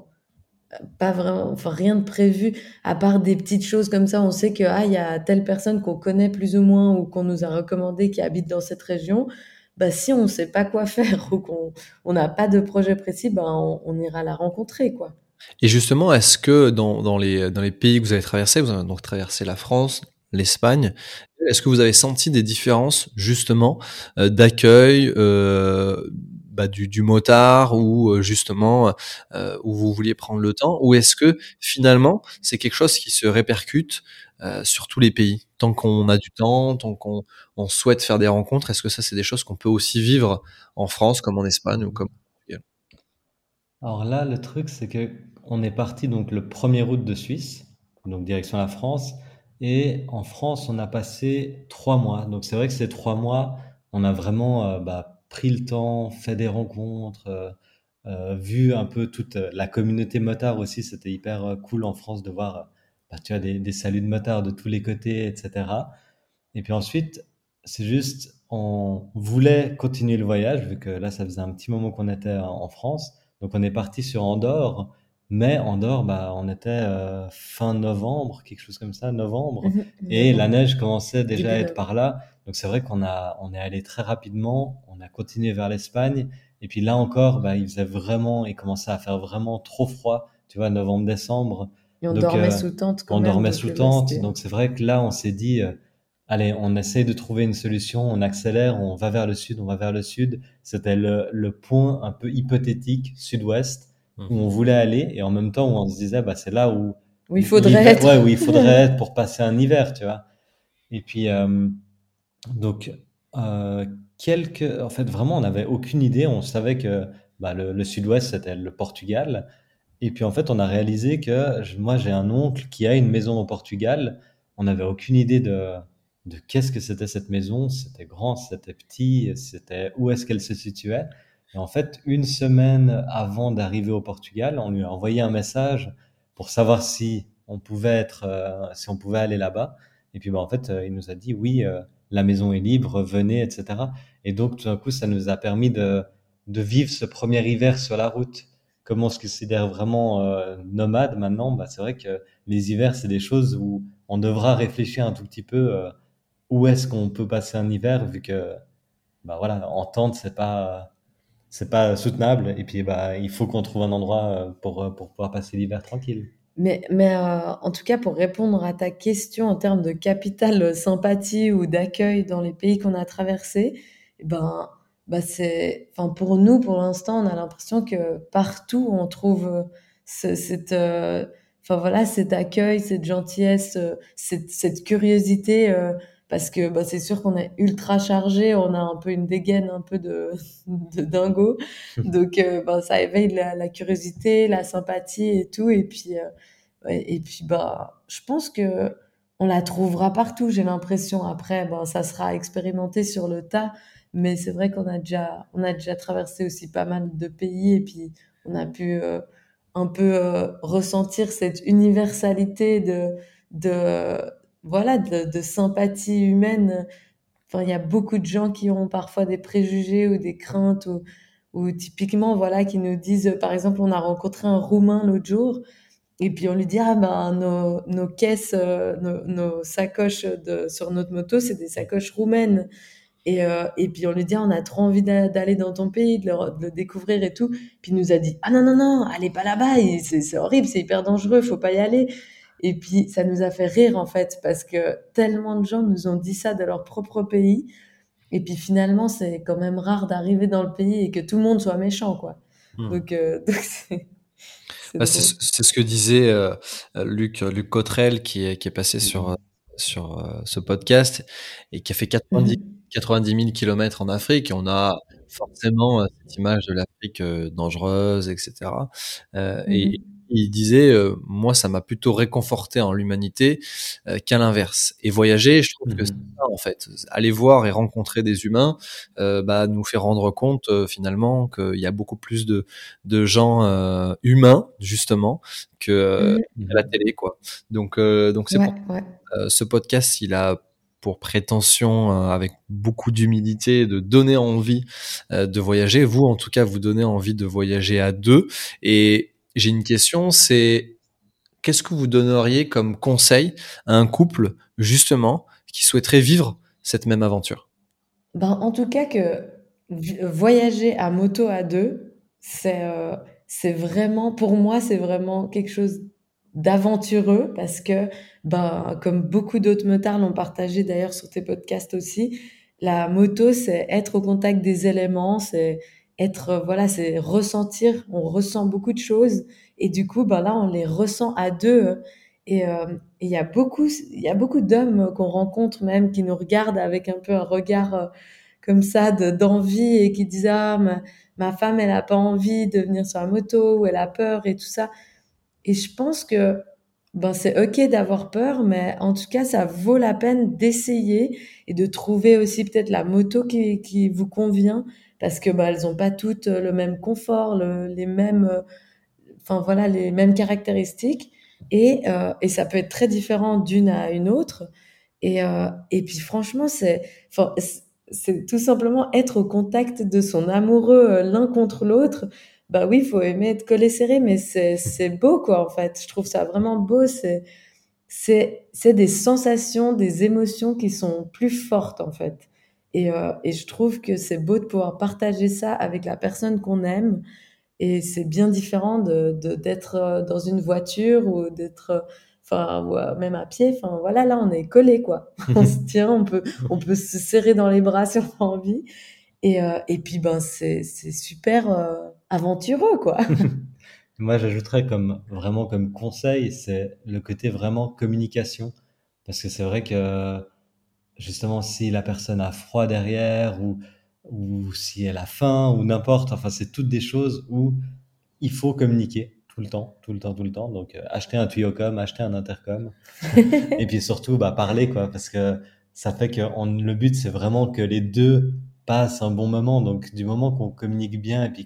euh, pas vraiment, enfin, rien de prévu, à part des petites choses comme ça. On sait que, ah, il y a telle personne qu'on connaît plus ou moins ou qu'on nous a recommandé qui habite dans cette région. Bah, si on ne sait pas quoi faire ou qu'on on n'a pas de projet précis, bah, on, on ira la rencontrer, quoi. Et justement, est-ce que dans, dans, les, dans les pays que vous avez traversés, vous avez donc traversé la France, l'Espagne, est-ce que vous avez senti des différences justement euh, d'accueil euh, bah, du, du, motard ou euh, justement où vous vouliez prendre le temps ou est-ce que finalement c'est quelque chose qui se répercute sur tous les pays? Tant qu'on a du temps tant qu'on on souhaite faire des rencontres est-ce que ça c'est des choses qu'on peut aussi vivre en France comme en Espagne ou comme alors là le truc c'est que on est parti donc le 1er août de Suisse, donc direction la France. Et en France, on a passé trois mois. Donc c'est vrai que ces trois mois, on a vraiment euh, bah, pris le temps, fait des rencontres, euh, euh, vu un peu toute la communauté motard aussi. C'était hyper cool en France de voir bah, tu as des, des, saluts de motards de tous les côtés, etc. Et puis ensuite, c'est juste, on voulait continuer le voyage, vu que là, ça faisait un petit moment qu'on était en France. Donc on est parti sur Andorre mais Andorre, bah, on était euh, fin novembre, quelque chose comme ça, novembre, mhm, et la neige commençait déjà à être par là. Donc c'est vrai qu'on a, on est allé très rapidement, on a continué vers l'Espagne, et puis là encore, bah, il faisait vraiment, il commençait à faire vraiment trop froid, tu vois, novembre, décembre. Et on dormait euh, sous tente. Quand on dormait sous tente, donc c'est vrai que là, on s'est dit, euh, allez, on essaye de trouver une solution, on accélère, on va vers le sud, on va vers le sud. C'était le, le point un peu hypothétique, sud-ouest où on voulait aller et en même temps où on se disait bah c'est là où où il faudrait être. ouais, où il faudrait être pour passer un hiver tu vois. Et puis euh, donc euh, quelques en fait vraiment on n'avait aucune idée. On savait que bah, le, le sud-ouest c'était le Portugal. Et puis en fait on a réalisé que moi j'ai un oncle qui a une maison au Portugal. On n'avait aucune idée de, de qu'est-ce que c'était cette maison. C'était grand, c'était petit, c'était où est-ce qu'elle se situait. Et en fait, une semaine avant d'arriver au Portugal, on lui a envoyé un message pour savoir si on pouvait être, euh, si on pouvait aller là-bas. Et puis, bah, en fait, euh, il nous a dit oui, euh, la maison est libre, venez, etc. Et donc, tout d'un coup, ça nous a permis de, de vivre ce premier hiver sur la route. Comme on se considère vraiment nomade maintenant, bah, c'est vrai que les hivers, c'est des choses où on devra réfléchir un tout petit peu où est-ce qu'on peut passer un hiver, vu que, bah voilà, en tente, c'est pas c'est pas soutenable. Et puis, bah, il faut qu'on trouve un endroit euh, pour, euh, pour pouvoir passer l'hiver tranquille. Mais, mais euh, en tout cas, pour répondre à ta question en termes de capital sympathie ou d'accueil dans les pays qu'on a traversés, eh ben, bah c'est, enfin, pour nous, pour l'instant, on a l'impression que partout on trouve cette, enfin voilà, cet accueil, cette gentillesse, cette, cette curiosité parce que bah, c'est sûr qu'on est ultra chargé, on a un peu une dégaine un peu de, de dingo, donc euh, bah, ça éveille la, curiosité, la sympathie et tout, et puis euh, et puis bah je pense que on la trouvera partout, j'ai l'impression. Après, bah, ça sera expérimenté sur le tas, mais c'est vrai qu'on a déjà on a déjà traversé aussi pas mal de pays. Et puis on a pu euh, un peu ressentir cette universalité de de voilà, de, sympathie humaine. Il y a beaucoup de gens qui ont parfois des préjugés ou des craintes ou, ou typiquement, voilà, qui nous disent, par exemple, on a rencontré un Roumain l'autre jour et puis on lui dit, ah ben, nos, nos caisses, euh, nos, sacoches de, sur notre moto, c'est des sacoches roumaines. Et, euh, et puis on lui dit, ah, on a trop envie d'aller dans ton pays, de le, de le, découvrir et tout. Puis il nous a dit, ah non, non, non, allez pas là-bas, c'est horrible, c'est hyper dangereux, faut pas y aller. Et puis, ça nous a fait rire, en fait, parce que tellement de gens nous ont dit ça de leur propre pays. Et puis, finalement, c'est quand même rare d'arriver dans le pays et que tout le monde soit méchant, quoi. Hmm. Donc, euh, c'est... Bah, c'est ce que disait euh, Luc, Luc Cotrel qui est, qui est passé sur, euh, sur ce podcast et qui a fait 90, 90 000 kilomètres en Afrique. On a forcément cette image de l'Afrique dangereuse, etc. Et il disait euh, moi ça m'a plutôt réconforté en l'humanité euh, qu'à l'inverse et voyager je trouve que c'est mmh ça en fait. Aller voir et rencontrer des humains euh, bah nous fait rendre compte finalement qu'il y a beaucoup plus de de gens humains justement que mmh à la télé quoi. Donc donc c'est pour ce podcast il a pour prétention, avec beaucoup d'humilité, de donner envie de voyager. Vous, en tout cas, vous donnez envie de voyager à deux. Et j'ai une question, c'est qu'est-ce que vous donneriez comme conseil à un couple, justement, qui souhaiterait vivre cette même aventure? Ben, En tout cas, que voyager à moto à deux, c'est euh, c'est vraiment, pour moi, c'est vraiment quelque chose d'aventureux parce que, ben, comme beaucoup d'autres motards l'ont partagé d'ailleurs sur tes podcasts aussi, la moto, c'est être au contact des éléments, c'est être euh, voilà c'est ressentir on ressent beaucoup de choses et du coup ben là on les ressent à deux et euh, il y a beaucoup il y a beaucoup d'hommes qu'on rencontre même qui nous regardent avec un peu un regard euh, comme ça d'envie et qui disent ah ma, femme elle a pas envie de venir sur la moto ou elle a peur et tout ça et je pense que ben c'est ok d'avoir peur mais en tout cas ça vaut la peine d'essayer et de trouver aussi peut-être la moto qui, qui vous convient parce que bah, elles ont pas toutes euh, le même confort, les mêmes, euh, enfin voilà, les mêmes caractéristiques. Et, euh, et ça peut être très différent d'une à une autre. Et, et puis franchement, c'est, c'est tout simplement être au contact de son amoureux l'un contre l'autre. Bah oui, il faut aimer être collé serré, mais c'est beau quoi en fait. Je trouve ça vraiment beau. C'est c'est des sensations, des émotions qui sont plus fortes en fait. Et, euh, et je trouve que c'est beau de pouvoir partager ça avec la personne qu'on aime. Et c'est bien différent de d'être euh, dans une voiture ou d'être, euh, enfin, même à pied. Enfin, voilà, là, on est collé, quoi. on se tient, on peut, on peut se serrer dans les bras si on a envie. Et, euh, et puis, ben, c'est super euh, aventureux, quoi. Moi, j'ajouterais comme vraiment comme conseil, c'est le côté vraiment communication, parce que c'est vrai que justement si la personne a froid derrière ou, ou si elle a faim ou n'importe. Enfin, c'est toutes des choses où il faut communiquer tout le temps, tout le temps, tout le temps. Donc, acheter un tuyaucom, acheter un intercom. et puis surtout, bah, parler, quoi, parce que ça fait que le but, c'est vraiment que les deux passent un bon moment. Donc, du moment qu'on communique bien et puis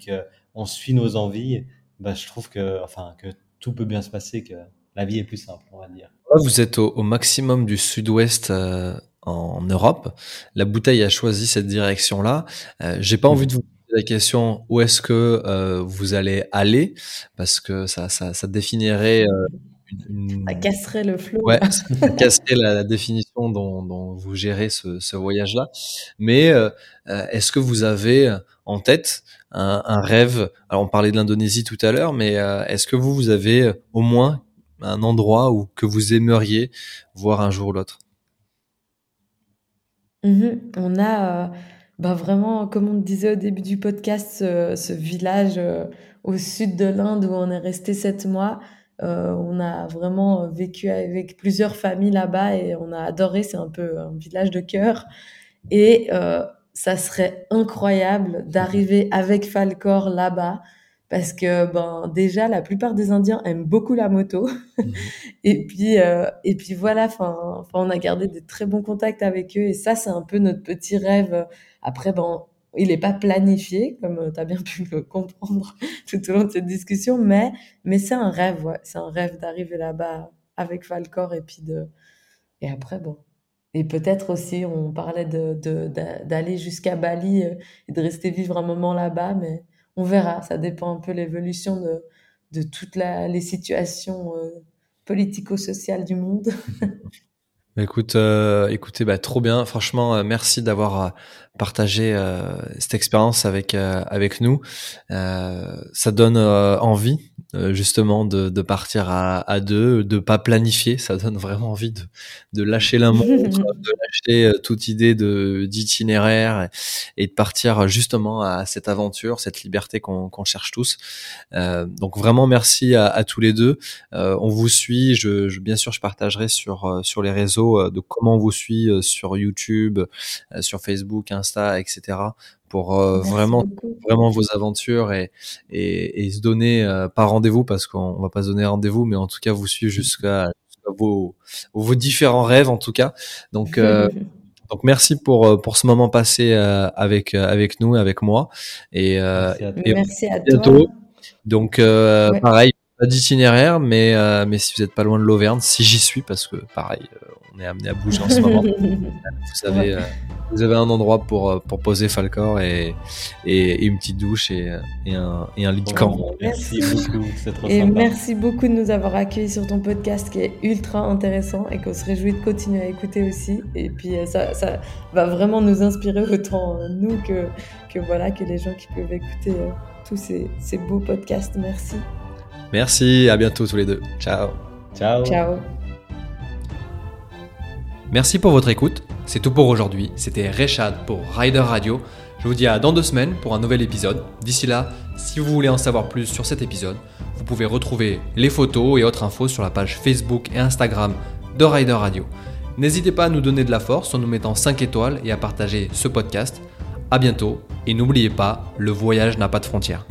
qu'on suit nos envies, bah, je trouve que, enfin, que tout peut bien se passer, que la vie est plus simple, on va dire. Vous êtes au, maximum du sud-ouest euh, en Europe. La bouteille a choisi cette direction-là. Euh, J'ai pas envie de vous poser la question où est-ce que euh, vous allez aller, parce que ça, ça, ça définirait euh, ça casserait le flot. Ouais, ça casserait la, définition dont, dont, vous gérez ce, ce voyage-là. Mais euh, est-ce que vous avez en tête un, rêve Alors, on parlait de l'Indonésie tout à l'heure, mais euh, est-ce que vous, vous avez au moins un endroit où que vous aimeriez voir un jour ou l'autre? Mmh On a bah vraiment, comme on disait au début du podcast, ce, village au sud de l'Inde où on est resté sept mois. Euh, on a vraiment vécu avec plusieurs familles là-bas et on a adoré. C'est un peu un village de cœur. Et euh, ça serait incroyable d'arriver avec Falcor là-bas parce que ben déjà la plupart des Indiens aiment beaucoup la moto et puis euh, et puis voilà enfin on a gardé de très bons contacts avec eux et ça c'est un peu notre petit rêve après ben il n'est pas planifié, comme tu as bien pu le comprendre tout au long de cette discussion, mais, mais c'est un rêve, ouais. C'est un rêve d'arriver là-bas avec Falcor et puis de. Et après, bon. Et peut-être aussi, on parlait d'aller jusqu'à Bali euh, et de rester vivre un moment là-bas, mais on verra. Ça dépend un peu l'évolution de, de toutes les situations euh, politico-sociales du monde. Écoute, euh, écoutez, bah, trop bien. Franchement, merci d'avoir partagé cette expérience avec avec nous. ça donne envie euh, justement de, de partir à, à, deux, de pas planifier. Ça donne vraiment envie de, de lâcher la montre, de lâcher euh, toute idée de d'itinéraire et, de partir justement à cette aventure, cette liberté qu'on cherche tous. Euh, donc vraiment merci à, à tous les deux. Euh, on vous suit. Je, je, bien sûr, je partagerai sur euh, sur les réseaux de comment on vous suit sur YouTube, sur Facebook, Insta, etc pour euh, vraiment vraiment vos aventures et, et, et se donner euh, pas rendez-vous parce qu'on va pas se donner rendez-vous mais en tout cas vous suivre jusqu'à vos, vos différents rêves en tout cas. Donc euh, donc merci pour pour ce moment passé avec avec nous avec moi. Et, merci à, bientôt. donc pareil pas d'itinéraire mais mais si vous êtes pas loin de l'Auvergne si j'y suis parce que pareil on est amené à bouger en ce moment vous savez vous avez un endroit pour, euh, pour poser Falcor et, et, une petite douche et, et, un, et un lit de camp. Merci beaucoup, c'est trop Et merci beaucoup de nous avoir accueillis sur ton podcast qui est ultra intéressant et qu'on se réjouit de continuer à écouter aussi. Et puis euh, ça, ça va vraiment nous inspirer autant euh, nous que, que, voilà, que les gens qui peuvent écouter tous ces, ces beaux podcasts. Merci. Merci, à bientôt tous les deux. Ciao. Ciao. Ciao. Merci pour votre écoute. C'est tout pour aujourd'hui. C'était Rechad pour Rider Radio. Je vous dis à dans deux semaines pour un nouvel épisode. D'ici là, si vous voulez en savoir plus sur cet épisode, vous pouvez retrouver les photos et autres infos sur la page Facebook et Instagram de Rider Radio. N'hésitez pas à nous donner de la force en nous mettant 5 étoiles et à partager ce podcast. A bientôt et n'oubliez pas, le voyage n'a pas de frontières.